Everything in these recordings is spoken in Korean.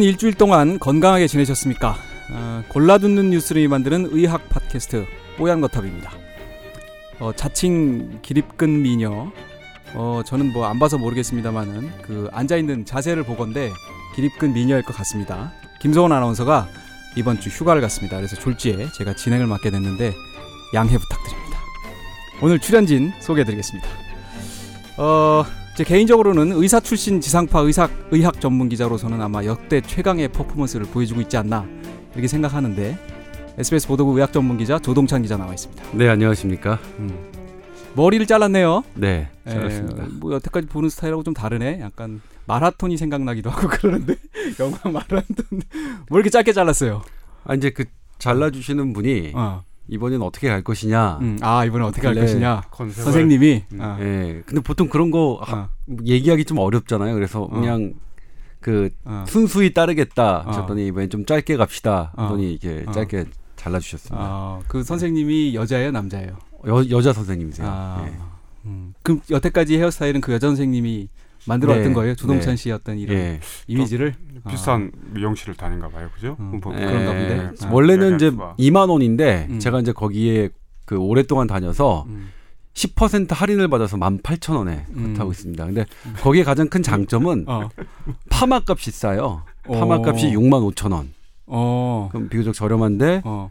여러분 일주일 동안 건강하게 지내셨습니까? 어, 골라 듣는 뉴스를 만드는 의학 팟캐스트 뽀얀거탑입니다. 어, 자칭 기립근 미녀. 어, 저는 뭐 안 봐서 모르겠습니다만은 그 앉아 있는 자세를 보건데 기립근 미녀일 것 같습니다. 김성원 아나운서가 이번 주 휴가를 갔습니다. 그래서 졸지에 제가 진행을 맡게 됐는데 양해 부탁드립니다. 오늘 출연진 소개해드리겠습니다. 어, 제 개인적으로는 의사 출신 지상파 의학 의학 전문 기자로서는 아마 역대 최강의 퍼포먼스를 보여주고 있지 않나 이렇게 생각하는데 SBS 보도국 의학 전문 기자 조동찬 기자 나와 있습니다. 네 안녕하십니까. 음. 머리를 잘랐네요. 네 에, 잘했습니다. 뭐 여태까지 보는 스타일하고 좀 다르네. 약간 마라톤이 생각나기도 하고 그러는데 영화 마라톤 뭐 이렇게 짧게 잘랐어요. 아 이제 그 잘라주시는 분이 어. 이번엔 어떻게 갈 것이냐. 음. 아 이번에 어떻게 할 원래 것이냐. 컨셉을 선생님이 음. 어. 예. 근데 보통 그런 거 하- 어. 얘기하기 좀 어렵잖아요. 그래서 그냥 그 어. 순수히 따르겠다. 어. 하셨더니 이번엔 좀 짧게 갑시다. 어. 하더니 이게 어. 짧게 잘라주셨습니다. 어, 그 선생님이 여자예요, 남자예요? 여 여자 선생님이세요. 아, 예. 음. 그럼 여태까지 헤어스타일은 그 여자 선생님이 만들어왔던 네, 거예요? 조동찬 네. 씨의 어떤 이런 예. 이미지를 비싼 미용실을 다닌가 봐요, 그죠? 음, 뭐 예. 그런가 본데. 네. 아. 원래는 이제 예약수가. 2만 원인데 음. 제가 이제 거기에 그 오랫동안 다녀서 음. 10% 할인을 받아서 18,000원에 음. 하고 있습니다. 근데 거기에 가장 큰 장점은 어. 파마 값이 싸요. 파마 어. 값이 6만 5천 원. 어. 그럼 비교적 저렴한데 어.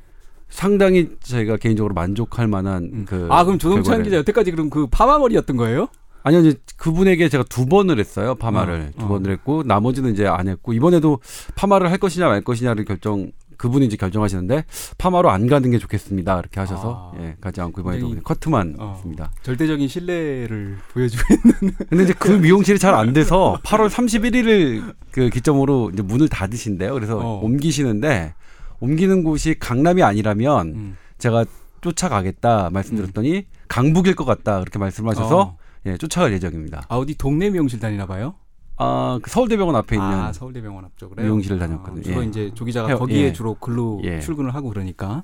상당히 제가 개인적으로 만족할 만한 음. 그아 그럼 조동찬 기자 여태까지 그럼 그 파마머리였던 거예요? 아니요 이제 그분에게 제가 두 번을 했어요 파마를 어, 두 어. 번을 했고 나머지는 이제 안 했고 이번에도 파마를 할 것이냐 말 것이냐를 결정 그분이 이제 결정하시는데 파마로 안 가는 게 좋겠습니다 이렇게 하셔서 아. 예 가지 않고 이번에도 커트만 어. 했습니다. 절대적인 신뢰를 보여주고 근데 이제 그 미용실이 잘 안 돼서 8월 31일을 그 기점으로 이제 문을 닫으신대요. 그래서 어. 옮기시는데 옮기는 곳이 강남이 아니라면 음. 제가 쫓아가겠다 말씀드렸더니 강북일 것 같다 그렇게 말씀하셔서 어. 예, 쫓아갈 예정입니다. 아 어디 동네 미용실 다니나 봐요? 아, 그 서울대병원 앞에 있는 아 서울대병원 앞쪽으로 미용실을 다녔거든요. 주로 예. 이제 조 기자가 헤어- 거기에 예. 주로 근로 예. 출근을 하고 그러니까.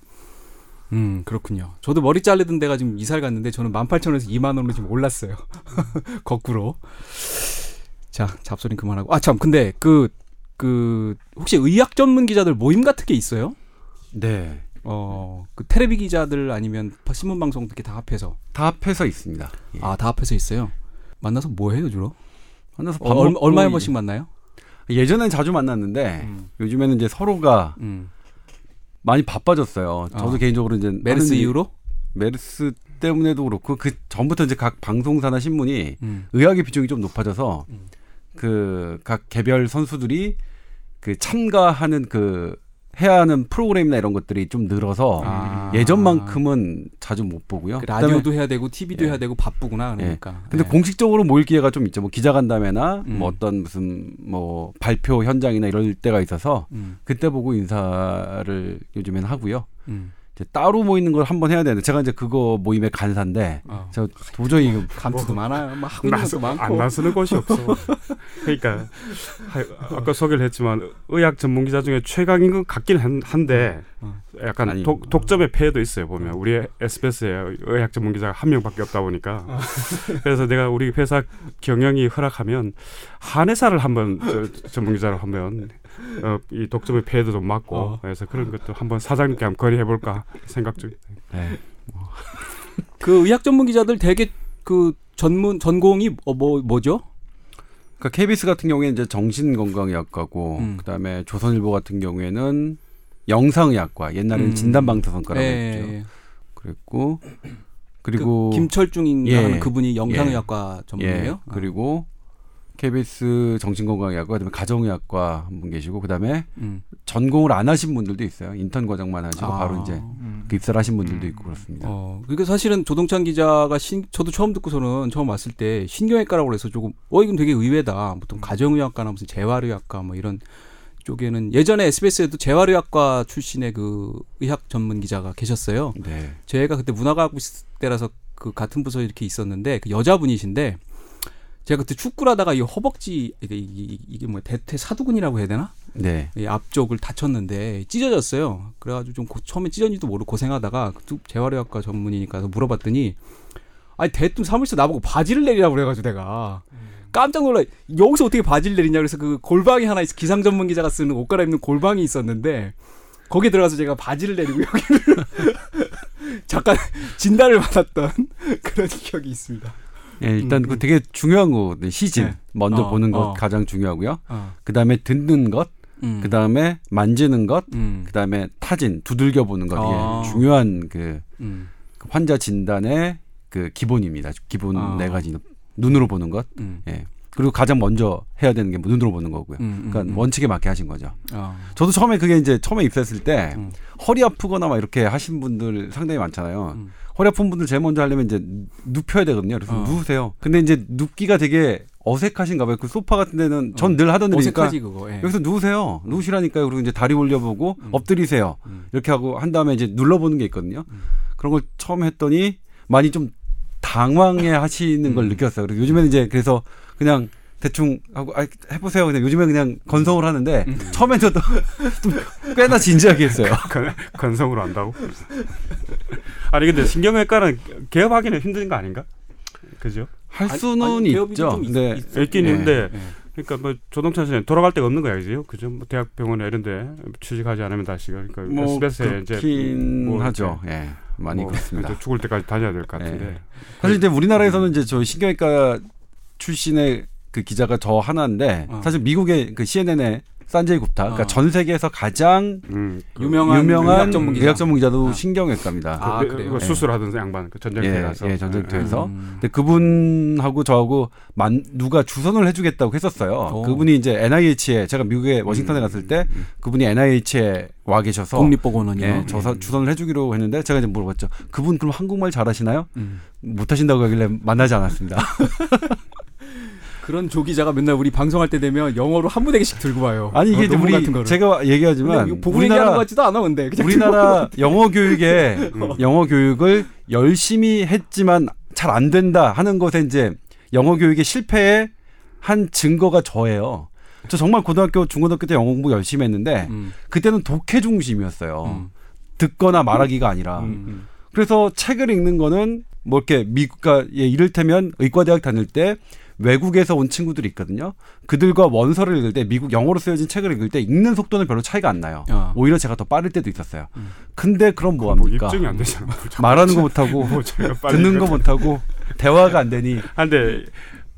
음 그렇군요. 저도 머리 자르던 데가 지금 이사를 갔는데 저는 18,000원에서 2만 원으로 지금 올랐어요. 거꾸로. 자 잡소리 그만하고 아 참 근데 그그 혹시 의학 전문 기자들 모임 같은 게 있어요? 네. 어, 그 테레비 기자들 아니면 신문 방송 이렇게 다 합해서 다 합해서 있습니다. 예. 아, 다 합해서 있어요. 만나서 뭐 해요, 주로? 만나서 어, 밥 얼, 먹고 얼마에 번씩 만나요? 예전엔 자주 만났는데 음. 요즘에는 이제 서로가 음. 많이 바빠졌어요. 저도 어. 개인적으로 이제 메르스 이후로? 메르스 때문에도 그렇고 그 전부터 이제 각 방송사나 신문이 음. 의학의 비중이 좀 높아져서 음. 그각 개별 선수들이 그 참가하는 그 해야 하는 프로그램이나 이런 것들이 좀 늘어서 아. 예전만큼은 자주 못 보고요. 그 라디오도 해야 되고 TV도 예. 해야 되고 바쁘구나 그러니까. 근데 예. 공식적으로 모일 기회가 좀 있죠. 뭐 기자간담회나 음. 뭐 어떤 무슨 뭐 발표 현장이나 이럴 때가 있어서 음. 그때 보고 인사를 요즘엔 하고요. 음. 따로 모이는 걸 한번 해야 되는데 제가 이제 그거 모임의 간사인데 어. 저 도저히 이거 감투도 많아요. 막 하고 나서 것도 안 많고. 나서는 곳이 없어. 그러니까 하- 아까 소개를 했지만 의학 전문 기자 중에 최강인 것 같긴 한, 한데 어. 약간 아니, 독, 독점의 폐해도 있어요 보면 우리 SBS에 의학 전문 기자가 한 명밖에 없다 보니까 그래서 내가 우리 회사 경영이 허락하면 한의사를 한번 저, 전문 기자로 한번 어, 이 독점의 폐해도 좀 막고 어. 그래서 그런 것도 한번 사장님께 한번 건의해 볼까 생각 중. 네. 그 의학 전문 기자들 되게 그 전문 전공이 어, 뭐 뭐죠? 그러니까 KBS 같은 경우에는 이제 정신건강의학과고 음. 그다음에 조선일보 같은 경우에는 영상의학과 옛날에는 음. 진단방사선과라고 예, 했죠. 예. 그랬고 그 그리고 김철중인가 예. 하는 그분이 영상의학과 전문이에요. 예, 그리고 KBS 정신건강의학과 그다음에 가정의학과 한 분 계시고 그다음에 음. 전공을 안 하신 분들도 있어요. 인턴 과정만 하시고 아. 바로 이제 음. 그 입사를 하신 분들도 음. 있고 그렇습니다. 어, 그러니까 사실은 조동찬 기자가 신, 저도 처음 듣고서는 처음 왔을 때 신경외과라고 그래서 조금 어 이건 되게 의외다. 보통 가정의학과나 무슨 재활의학과 뭐 이런 쪽에는 예전에 SBS에도 재활의학과 출신의 그 의학 전문 기자가 계셨어요. 네. 제가 그때 문화과학부 있을 때라서 그 같은 부서에 이렇게 있었는데 그 여자분이신데 제가 그때 축구를 하다가 이 허벅지 이게, 이게, 이게 뭐 대퇴 사두근이라고 해야 되나? 네. 이 앞쪽을 다쳤는데 찢어졌어요. 그래가지고 좀 고- 처음에 찢어진지도 모르고 고생하다가 또 재활의학과 전문이니까 그래서 물어봤더니 아니 대뜸 사무실에서 나보고 바지를 내리라고 그래가지고 내가 깜짝 놀라. 여기서 어떻게 바지를 내리냐 그래서 그 골방이 하나 있어. 기상 전문 기자가 쓰는 옷 갈아입는 골방이 있었는데 거기에 들어가서 제가 바지를 내리고 여기를 잠깐 진단을 받았던 그런 기억이 있습니다. 예, 일단 음, 그 되게 중요한 거 시즌 네. 먼저 어, 보는 것 어. 가장 중요하고요. 어. 그 다음에 듣는 것, 음. 그 다음에 만지는 것, 음. 그 다음에 타진 두들겨 보는 것 아. 이게 중요한 그 음. 환자 진단의 그 기본입니다. 기본 아. 네 가지 눈으로 보는 것, 음. 예. 그리고 가장 먼저 해야 되는 게 눈으로 보는 거고요. 음, 그러니까 음, 음. 원칙에 맞게 하신 거죠. 어. 저도 처음에 그게 이제 처음에 입사했을 때 음. 허리 아프거나 막 이렇게 하신 분들 상당히 많잖아요. 음. 허리 아픈 분들 제일 먼저 하려면 이제 눕혀야 되거든요. 그래서 어. 누우세요. 근데 이제 눕기가 되게 어색하신가 봐요. 그 소파 같은 데는 전 어. 늘 하던 그거. 예. 여기서 누우세요. 누우시라니까요. 그리고 이제 다리 올려보고 음. 엎드리세요. 음. 이렇게 하고 한 다음에 이제 눌러보는 게 있거든요. 음. 그런 걸 처음 했더니 많이 좀 당황해 하시는 걸 음. 느꼈어요. 그리고 요즘에는 이제 그래서 그냥 대충 하고 아, 해보세요. 그냥 요즘에 그냥 건성을 하는데 음. 처음엔 저도 좀 꽤나 진지하게 했어요. 건- 건성으로 한다고? 아니 근데 신경외과는 개업하기는 힘든 거 아닌가? 그죠? 할 아니, 수는 아니, 개업이 있죠. 있- 있- 있긴 예. 있는데 예. 그러니까 뭐 조동찬 씨는 돌아갈 데가 없는 거야, 그죠? 그죠? 뭐 대학병원에 이런데 취직하지 않으면 다시 그러니까 뭐 SBS에 이제 뭐 하죠. 예, 많이 뭐 그렇습니다. 죽을 때까지 다녀야 될 것 같은데. 예. 사실 이제 우리나라에서는 이제 저 신경외과 출신의 그 기자가 저 하나인데 어. 사실 미국의 그 CNN의 산제이 굽타, 그러니까 어. 전 세계에서 가장 음, 그 유명한, 유명한 의학 전문 기자. 전문기자도 아. 신경외과입니다. 아, 그, 그래요? 그 예. 수술하던 양반 그 전쟁터에 예, 예, 전쟁터에서. 음. 근데 그분하고 저하고 만, 누가 주선을 해주겠다고 했었어요. 오. 그분이 이제 NIH에 제가 미국에 워싱턴에 음, 갔을 때 음, 그분이 NIH에 와 계셔서 국립보건원이요. 예, 저서 주선을 해주기로 했는데 제가 이제 물어봤죠. 그분 그럼 한국말 잘하시나요? 음. 못하신다고 하길래 만나지 않았습니다. 그런 조 기자가 맨날 우리 방송할 때 되면 영어로 한 무대기씩 들고 와요. 아니 이게 우리 같은 거를. 제가 얘기하지만 얘기하는 것 우리나라 같지도 않아 근데 우리나라 영어 교육에 영어 교육을 열심히 했지만 잘 안 된다 하는 것에 이제 영어 교육의 실패의 한 증거가 저예요. 저 정말 고등학교, 중고등학교 때 영어 공부 열심히 했는데 음. 그때는 독해 중심이었어요. 음. 듣거나 말하기가 아니라. 음. 그래서 책을 읽는 거는 뭐 이렇게 미국가 예, 이를테면 의과대학 다닐 때 외국에서 온 친구들이 있거든요. 그들과 원서를 읽을 때 미국 영어로 쓰여진 책을 읽을 때 읽는 속도는 별로 차이가 안 나요. 어. 오히려 제가 더 빠를 때도 있었어요. 음. 근데 그럼 뭐뭐 합니까? 입증이 안 되잖아. 말하는 거 못하고 뭐 듣는 거 못하고 대화가 안 되니 아, 근데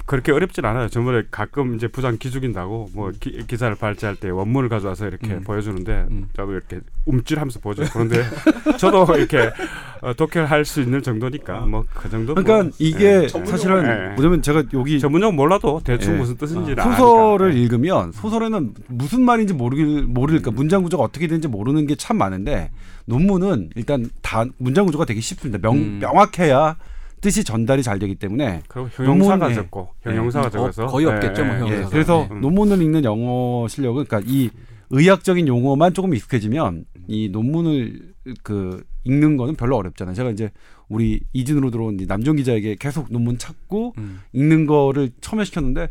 그렇게 어렵진 않아요. 저번에 가끔 이제 부장 기죽인다고 뭐 기, 기사를 발제할 때 원문을 가져와서 이렇게 음. 보여주는데 음. 저도 이렇게 움찔하면서 보죠. 그런데 저도 이렇게 어, 독해를 할수 있는 정도니까 뭐 그 정도. 그러니까 뭐, 이게 예. 사실은 예. 뭐냐면 제가 여기 전문용 몰라도 대충 예. 무슨 뜻인지 어. 소설을 아니까. 예. 읽으면 소설에는 무슨 말인지 모르길 모르니까 문장 구조가 어떻게 되는지 모르는 게 참 많은데 논문은 일단 다 문장 구조가 되게 쉽습니다. 명, 음. 명확해야 뜻이 전달이 잘 되기 때문에 형용사가 적고 예. 형용사가 어, 적어서 거의 없겠죠, 뭐 예, 예. 형용사가. 예, 형용사가. 그래서 네. 논문을 읽는 영어 실력은 그러니까 이 의학적인 용어만 조금 익숙해지면 이 논문을 그 읽는 거는 별로 어렵잖아요. 제가 이제 우리 이진으로 들어온 이 남정 기자에게 계속 논문 찾고 음. 읽는 거를 처음에 시켰는데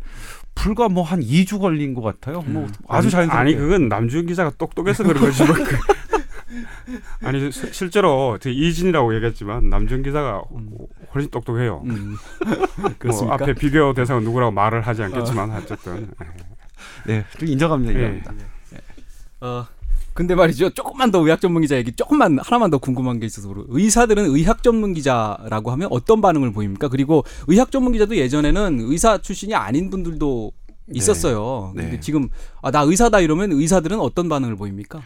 불과 뭐 한 2주 걸린 것 같아요. 뭐 음. 아주 자연스럽게. 아니 그건 남주현 기자가 똑똑해서 그런 거지 뭐. 그- 아니 시- 실제로 제 이진이라고 얘기했지만 남주현 기자가 훨씬 똑똑해요. 음. 뭐 그렇습니까? 앞에 비교 대상은 누구라고 말을 하지 않겠지만 어 쨌든 네, 좀 인정합니다. 예. 인정합니다. 어, 근데 말이죠. 조금만 더 의학 전문 기자 얘기 조금만 하나만 더 궁금한 게 있어서. 의사들은 의학 전문 기자라고 하면 어떤 반응을 보입니까? 그리고 의학 전문 기자도 예전에는 의사 출신이 아닌 분들도 있었어요. 네. 근데 지금 아, 나 의사다 이러면 의사들은 어떤 반응을 보입니까?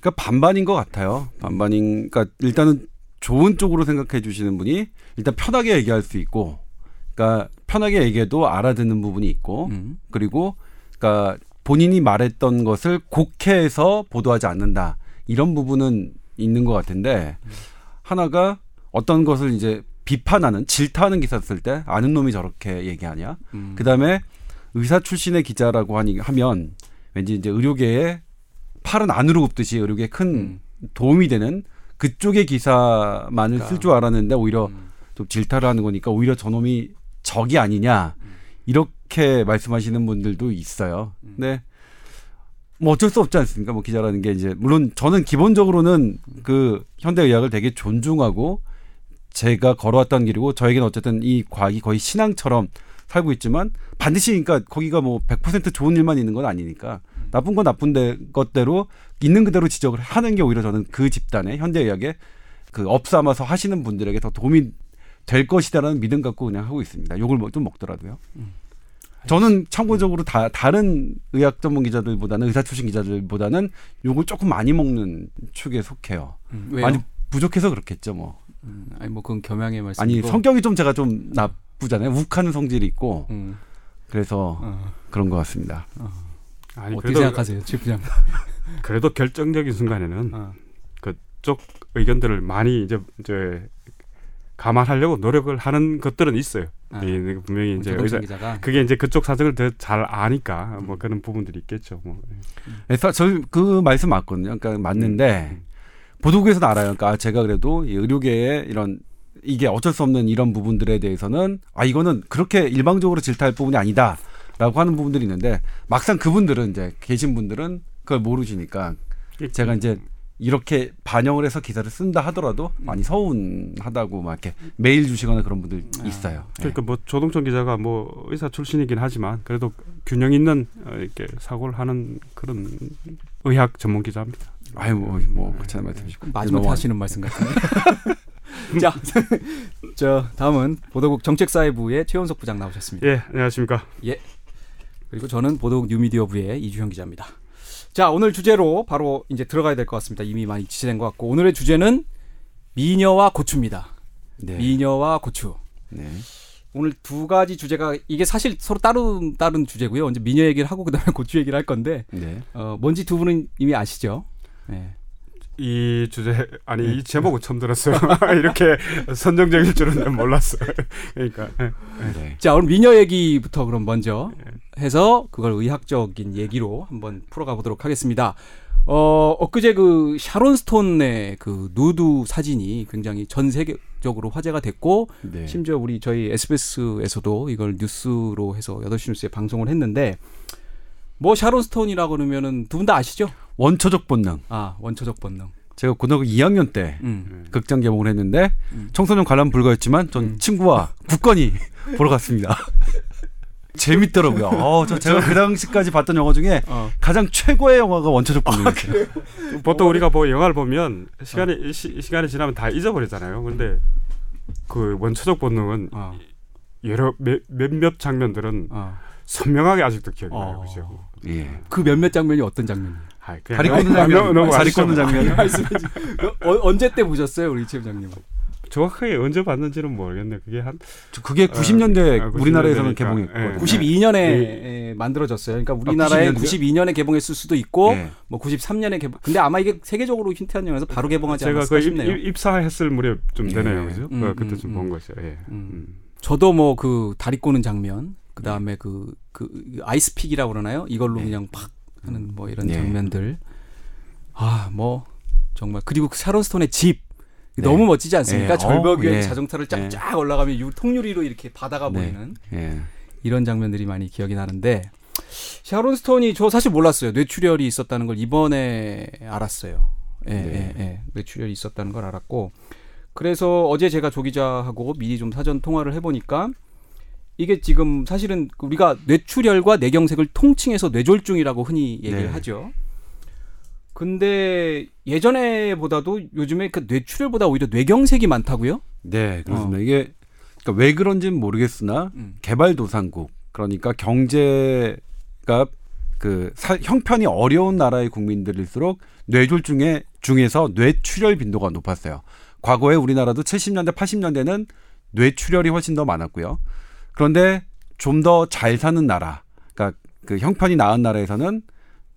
그러니까 반반인 것 같아요. 반반인. 그러니까 일단은 좋은 쪽으로 생각해 주시는 분이 일단 편하게 얘기할 수 있고, 그러니까 편하게 얘기해도 알아듣는 부분이 있고, 음. 그리고 그러니까 본인이 말했던 것을 곡해해서 보도하지 않는다 이런 부분은 있는 것 같은데 하나가 어떤 것을 이제 비판하는 질타하는 기사 쓸 때 아는 놈이 저렇게 얘기하냐 음. 그다음에 의사 출신의 기자라고 하니 하면 왠지 이제 의료계에 팔은 안으로 굽듯이 의료계에 큰 음. 도움이 되는 그쪽의 기사만을 그러니까. 쓸줄 알았는데 오히려 음. 좀 질타를 하는 거니까 오히려 저놈이 적이 아니냐 이렇게 말씀하시는 분들도 있어요. 음. 근데 뭐 어쩔 수 없지 않습니까? 뭐 기자라는 게 이제 물론 저는 기본적으로는 그 현대 의학을 되게 존중하고 제가 걸어왔던 길이고 저에게는 어쨌든 이 과학이 거의 신앙처럼 살고 있지만 반드시 그러니까 거기가 뭐 100% 좋은 일만 있는 건 아니니까 나쁜 건 나쁜 데, 것대로 있는 그대로 지적을 하는 게 오히려 저는 그 집단의 현대의학에 그 업삼아서 하시는 분들에게 더 도움이 될 것이다라는 믿음 갖고 그냥 하고 있습니다. 욕을 먹- 좀 먹더라도요. 저는 참고적으로 다 다른 의학 전문 기자들보다는 의사 출신 기자들보다는 욕을 조금 많이 먹는 축에 속해요. 음, 왜요? 많이 부족해서 그렇겠죠, 뭐. 음, 아니 뭐 그건 겸양의 말씀이고. 아니 성격이 좀 제가 좀 나 쁘잖아요. 욱하는 성질이 있고 음, 그래서 어, 그런 것 같습니다. 아니 어떻게 그래도 생각하세요, 최 부장? 그래도 결정적인 순간에는 어. 그쪽 의견들을 많이 이제 이제 감안하려고 노력을 하는 것들은 있어요. 아, 이 분명히 이제 의사 그게 이제 그쪽 사정을 더 잘 아니까 뭐 그런 부분들이 있겠죠. 뭐. 그래서 저그 말씀 맞거든요. 그러니까 맞는데 음. 보도국에서는 알아요. 그러니까 아, 제가 그래도 이 의료계의 이런 이게 어쩔 수 없는 이런 부분들에 대해서는 아 이거는 그렇게 일방적으로 질타할 부분이 아니다라고 하는 부분들이 있는데 막상 그분들은 이제 계신 분들은 그걸 모르시니까 제가 이제 이렇게 반영을 해서 기사를 쓴다 하더라도 많이 서운하다고 막 이렇게 메일 주시거나 그런 분들 아. 있어요. 그러니까 뭐 조동천 기자가 뭐 의사 출신이긴 하지만 그래도 균형 있는 어, 이렇게 사고를 하는 그런 의학 전문 기자입니다. 아유 뭐, 뭐 그렇지 말씀이시고 마지막에 너무 하시는 말씀 같은데. 자, 저 다음은 보도국 정책사회부의 최원석 부장 나오셨습니다. 예, 안녕하십니까. 그리고 저는 보도국 뉴미디어부의 이주형 기자입니다. 자, 오늘 주제로 바로 이제 들어가야 될 것 같습니다. 이미 많이 지체된 것 같고 오늘의 주제는 미녀와 고추입니다. 네. 미녀와 고추. 네. 오늘 두 가지 주제가 이게 사실 서로 다른 다른 주제고요. 이제 미녀 얘기를 하고 그다음에 고추 얘기를 할 건데 네. 어, 뭔지 두 분은 이미 아시죠? 네. 이 주제 아니 이 제목은 처음 들었어요. 이렇게 선정적일 줄은 몰랐어요. 그러니까 예. 네. 자, 오늘 미녀 얘기부터 그럼 먼저 해서 그걸 의학적인 얘기로 한번 풀어가 보도록 하겠습니다. 어, 엊그제 그 샤론 스톤의 그 누드 사진이 굉장히 전 세계적으로 화제가 됐고 네. 심지어 우리 저희 SBS에서도 이걸 뉴스로 해서 8시 뉴스에 방송을 했는데 뭐 샤론 스톤이라고 그러면은 두 분 다 아시죠? 원초적 본능. 아, 원초적 본능. 제가 고등학교 2학년 때 음. 극장 개봉을 했는데 음. 청소년 관람 불가였지만 전 음. 친구와 굳건히 보러 갔습니다. 재밌더라고요. 어, 저 제가 그 당시까지 봤던 영화 중에 어. 가장 최고의 영화가 원초적 본능이었어요. 보통 우리가 뭐 영화를 보면 시간이 시, 시간이 지나면 다 잊어버리잖아요. 근데 그 원초적 본능은 어. 여러 몇- 몇몇 장면들은 어. 선명하게 아직도 기억이 어. 나요. 그죠? 예. 그 몇몇 장면이 어떤 장면이에요? 그냥 다리 꽂는 넘- 장면, 넘- 넘어가시죠. 다리 꽂는 장면. 말씀해 주. 어, 언제 때 보셨어요, 우리 최 부장님? 정확하게 언제 봤는지는 모르겠네. 그게 한저 그게 90년대 아, 90년대 우리나라에서는 니까. 개봉했거든요. 예. 92년에 예. 만들어졌어요. 그러니까 우리나라에 아, 92 92년에 개봉했을 수도 있고 예. 뭐 93년에 개봉. 근데 아마 이게 세계적으로 힌트한 영화에서 바로 개봉하지 제가 않았을까 그 입, 싶네요. 입- 입사했을 무렵 좀 예. 되네요. 그죠? 음, 어, 그때 음, 좀 음. 본 것이요. 예. 음. 음. 저도 뭐 그 다리 꼬는 장면, 그 다음에 그, 그 아이스픽이라고 그러나요? 이걸로 네. 그냥 팍 하는 뭐 이런 네. 장면들. 아, 뭐 정말 그리고 그 샤론 스톤의 집 네. 너무 멋지지 않습니까? 예. 절벽 어, 위에 예. 자동차를 예. 쫙쫙 올라가면 유- 통유리로 이렇게 바다가 네. 보이는 예. 이런 장면들이 많이 기억이 나는데 샤론 스톤이 저 사실 몰랐어요. 뇌출혈이 있었다는 걸 이번에 알았어요. 예, 네. 예, 예. 뇌출혈이 있었다는 걸 알았고 그래서 어제 제가 조 기자하고 미리 좀 사전 통화를 해보니까 이게 지금 사실은 우리가 뇌출혈과 뇌경색을 통칭해서 뇌졸중이라고 흔히 얘기를 네. 하죠. 근데 예전에보다도 요즘에 그 뇌출혈보다 오히려 뇌경색이 많다고요? 네, 그렇습니다. 이게 그러니까 왜 그런지는 모르겠으나 음. 개발도상국 그러니까 경제가 그 사- 형편이 어려운 나라의 국민들일수록 뇌졸중에 중에서 뇌출혈 빈도가 높았어요. 과거에 우리나라도 70년대, 80년대는 뇌출혈이 훨씬 더 많았고요. 그런데 좀 더 잘 사는 나라, 그러니까 그 형편이 나은 나라에서는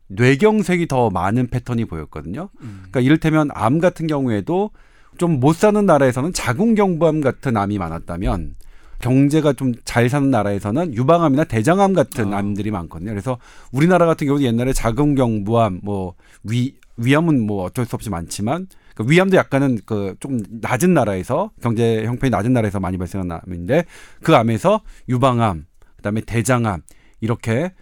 뇌경색이 더 많은 패턴이 보였거든요. 음. 그러니까 이를테면 암 같은 경우에도 좀 못 사는 나라에서는 자궁경부암 같은 암이 많았다면 경제가 좀 잘 사는 나라에서는 유방암이나 대장암 같은 아. 암들이 많거든요. 그래서 우리나라 같은 경우도 옛날에 자궁경부암, 뭐 위 위암은 뭐 어쩔 수 없이 많지만 그 위암도 약간은 그좀 낮은 나라에서 경제 형편이 낮은 나라에서 많이 발생한 암인데 그 암에서 유방암, 그다음에 대장암 이렇게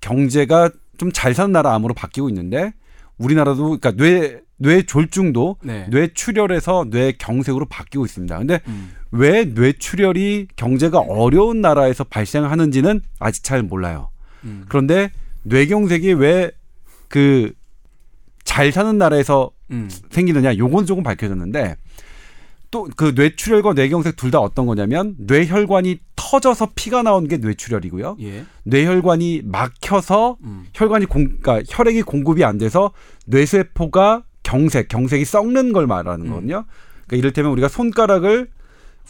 경제가 좀 잘 사는 나라 암으로 바뀌고 있는데 우리나라도 그러니까 뇌 뇌졸중도 네. 뇌출혈에서 뇌경색으로 바뀌고 있습니다. 근데 음. 왜 뇌출혈이 경제가 어려운 나라에서 발생하는지는 아직 잘 몰라요. 음. 그런데 뇌경색이 왜 그 잘 사는 나라에서 음. 생기느냐 요건 조금 밝혀졌는데 또 그 뇌출혈과 뇌경색 둘 다 어떤 거냐면 뇌혈관이 터져서 피가 나오는 게 뇌출혈이고요. 예. 뇌혈관이 막혀서 음. 혈관이 공, 그러니까 혈액이 공급이 안 돼서 뇌세포가 경색, 경색이 썩는 걸 말하는 음. 거거든요. 그러니까 이를테면 우리가 손가락을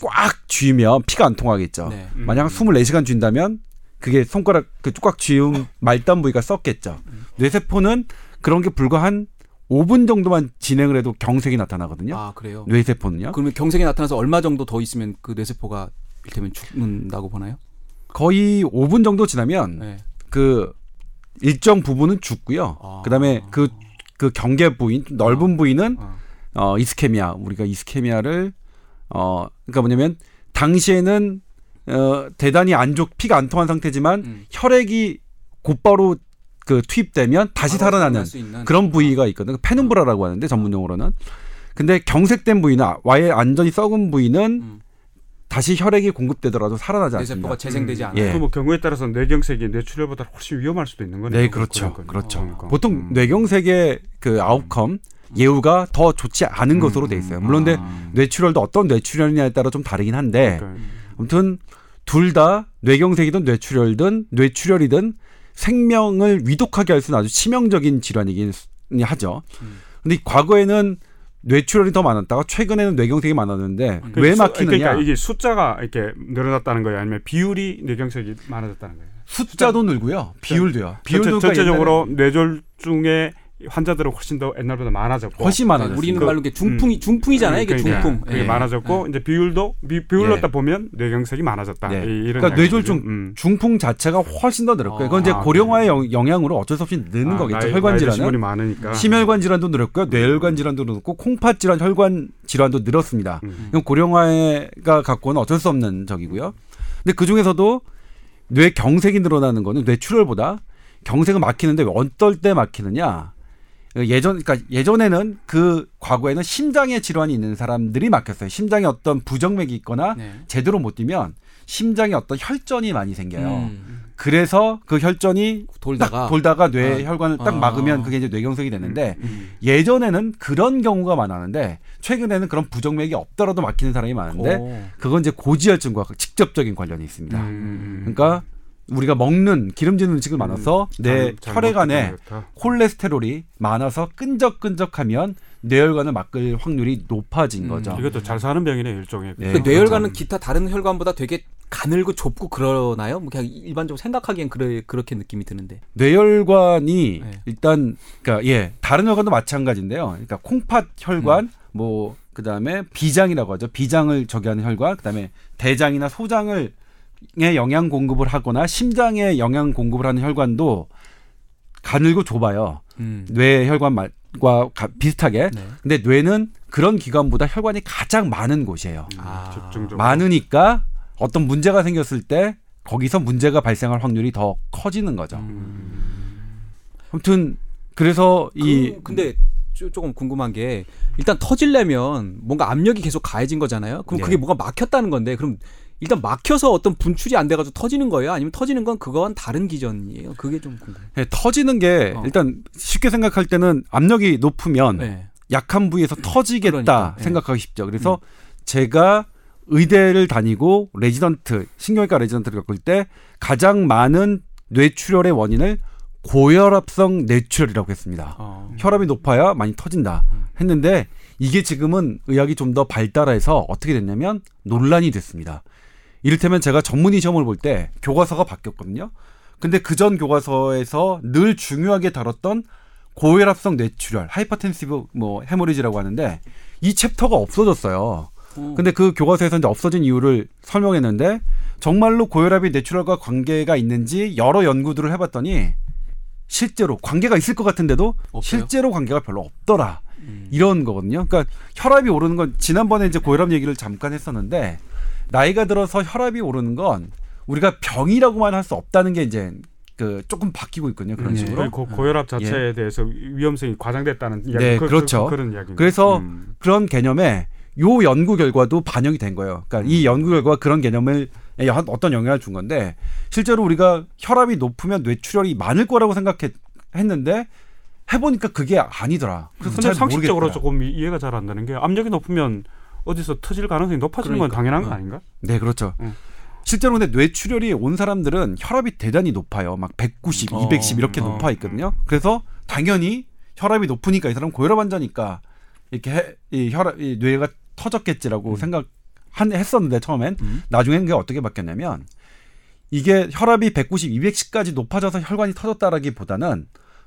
꽉 쥐면 피가 안 통하겠죠. 네. 음. 만약 24시간 쥔다면 그게 손가락 그 꽉 쥐은 말단 부위가 썩겠죠. 뇌세포는 그런 게 불과 한 5분 정도만 진행을 해도 경색이 나타나거든요. 아 그래요. 뇌세포는요. 그러면 경색이 나타나서 얼마 정도 더 있으면 그 뇌세포가 이를테면 죽는다고 보나요? 거의 5분 정도 지나면 네. 그 일정 부분은 죽고요. 아. 그다음에 그그 경계 부위 넓은 부위는 어. 어 이스케미아 우리가 이스케미아를 어 그러니까 뭐냐면 당시에는 어 대단히 안 좋 피가 안 통한 상태지만 음. 혈액이 곧바로 그 투입되면 다시 살아나는. 그런 부위가 있거든요. 페눈브라라고 하는데 전문 용어로는. 근데 경색된 부위는 아예 완전히 썩은 부위는 음. 다시 혈액이 공급되더라도 살아나지 않습니다. 뇌세포가 재생되지 음. 않아요. 예. 그뭐 경우에 따라서 뇌경색이 뇌출혈보다 훨씬 위험할 수도 있는 거네요. 네, 그렇죠. 그러니까. 그렇죠. 그러니까. 보통 음. 뇌경색의 그 아웃컴 예후가 더 좋지 않은 음. 것으로 돼 있어요. 물론 근데 아. 뇌출혈도 어떤 뇌출혈이냐에 따라 좀 다르긴 한데 그러니까 아무튼 둘 다 뇌경색이든 뇌출혈든 뇌출혈이든 생명을 위독하게 할수 있는 아주 치명적인 질환이긴 하죠. 음. 근데 과거에는 뇌출혈이 더 많았다가 최근에는 뇌경색이 많았는데 음. 왜 수- 막히느냐? 그러니까 이게 숫자가 이렇게 늘어났다는 거예요, 아니면 비율이 뇌경색이 많아졌다는 거예요. 숫자도 늘고요. 비율도요. 비율도 전체, 전체적으로 뇌졸중의 환자들은 훨씬 더 옛날보다 많아졌고 훨씬 많아졌어요. 네, 우리는 그- 말로 이게 중풍이 중풍이잖아요. 이게 그러니까 중풍. 그게 예. 많아졌고 이제 비율도 비, 비율로 예. 딱 보면 뇌경색이 많아졌다. 네. 이- 이런 그러니까. 뇌졸중 음. 중풍 자체가 훨씬 더 늘었고요. 그건 이제 아, 고령화의 영- 영향으로 어쩔 수 없이 느는 아, 거겠죠. 나이- 혈관 질환은. 심혈관 질환도 늘었고요. 뇌혈관 질환도 늘었고 콩팥 질환, 혈관 질환도 늘었습니다. 음. 이건 고령화가 갖고 는 어쩔 수 없는 적이고요. 근데 그 중에서도 뇌 경색이 늘어나는 거는 뇌출혈보다 경색은 막히는데 왜 어떨 때 막히느냐? 예전 그러니까 예전에는 그 과거에는 심장에 질환이 있는 사람들이 막혔어요. 심장에 어떤 부정맥이 있거나 네. 제대로 못 뛰면 심장에 어떤 혈전이 많이 생겨요. 음. 그래서 그 혈전이 돌다가 딱 돌다가 뇌 혈관을 딱 아. 막으면 그게 이제 뇌경색이 되는데 음. 예전에는 그런 경우가 많았는데 최근에는 그런 부정맥이 없더라도 막히는 사람이 많은데 오. 그건 이제 고지혈증과 직접적인 관련이 있습니다. 음. 그러니까 우리가 먹는 기름진 음식을 많아서 내 잘- 잘 혈액 안에 먹게 되겠다. 콜레스테롤이 많아서 끈적끈적하면 뇌혈관을 막을 확률이 높아진 음, 거죠. 이것도 잘 사는 병이네 일종의. 네. 그 뇌혈관은 그렇죠. 기타 다른 혈관보다 되게 가늘고 좁고 그러나요? 뭐 그냥 일반적으로 생각하기엔 그래 그렇게 느낌이 드는데. 뇌혈관이 네. 일단 그러니까 예 다른 혈관도 마찬가지인데요. 그러니까 콩팥 음. 혈관 뭐 그다음에 비장이라고 하죠. 비장을 저기 하는 혈관 그다음에 대장이나 소장을 에 영양 공급을 하거나 심장에 영양 공급을 하는 혈관도 가늘고 좁아요. 음. 뇌 혈관과 가- 비슷하게. 네. 근데 뇌는 그런 기관보다 혈관이 가장 많은 곳이에요. 아. 집중적으로. 많으니까 어떤 문제가 생겼을 때 거기서 문제가 발생할 확률이 더 커지는 거죠. 음. 아무튼 그래서 이 그, 근데 조, 조금 궁금한 게 일단 터질려면 뭔가 압력이 계속 가해진 거잖아요. 그럼 네. 그게 뭐가 막혔다는 건데 그럼 일단 막혀서 어떤 분출이 안 돼가지고 터지는 거예요? 아니면 터지는 건 그거와는 다른 기전이에요? 그게 좀 궁금해요. 예, 터지는 게 어. 일단 쉽게 생각할 때는 압력이 높으면 네. 약한 부위에서 터지겠다 그러니까, 예. 생각하기 쉽죠. 그래서 제가 의대를 다니고 레지던트 신경외과 레지던트를 겪을 때 가장 많은 뇌출혈의 원인을 고혈압성 뇌출혈이라고 했습니다. 어. 혈압이 높아야 많이 터진다 했는데 이게 지금은 의학이 좀 더 발달해서 어떻게 됐냐면 논란이 됐습니다. 이를테면 제가 전문의 시험을 볼 때 교과서가 바뀌었거든요. 근데 그 전 교과서에서 늘 중요하게 다뤘던 고혈압성 뇌출혈, hypertensive 뭐 hemorrhage라고 하는데 이 챕터가 없어졌어요. 어. 근데 그 교과서에서 이제 없어진 이유를 설명했는데 정말로 고혈압이 뇌출혈과 관계가 있는지 여러 연구들을 해봤더니 실제로 관계가 있을 것 같은데도 없어요? 실제로 관계가 별로 없더라. 음. 이런 거거든요. 그러니까 혈압이 오르는 건 지난번에 이제 고혈압 얘기를 잠깐 했었는데 나이가 들어서 혈압이 오르는 건 우리가 병이라고만 할 수 없다는 게 이제 그 조금 바뀌고 있거든요. 그런 음, 식으로. 그 고, 고혈압 자체에 대해서 위험성이 과장됐다는 이야기 네, 그, 그렇죠. 그, 런 이야기. 그래서 음. 그런 개념에 요 연구 결과도 반영이 된 거예요. 그러니까 이 연구 결과가 그런 개념을 한 어떤 영향을 준 건데 실제로 우리가 혈압이 높으면 뇌출혈이 많을 거라고 생각했는데 해보니까 그게 아니더라. 그래서 상식적으로 모르겠더라. 조금 이- 이해가 잘 안 되는 게 압력이 높으면 어디서 터질 가능성이 높아지는 건 그러니까. 당연한 거 어. 아닌가? 네, 그렇죠. 응. 실제로 근데 뇌출혈이 온 사람들은 혈압이 대단히 높아요. 막 190, 어, 210 이렇게 어. 높아 있거든요. 그래서 당연히 혈압이 높으니까 이 사람 고혈압 환자니까 이렇게 해, 이 혈압 이 뇌가 터졌겠지라고 음. 생각 한 했었는데 처음엔 음. 나중엔 그게 어떻게 바뀌었냐면 이게 혈압이 190, 210까지 높아져서 혈관이 터졌다라기보다는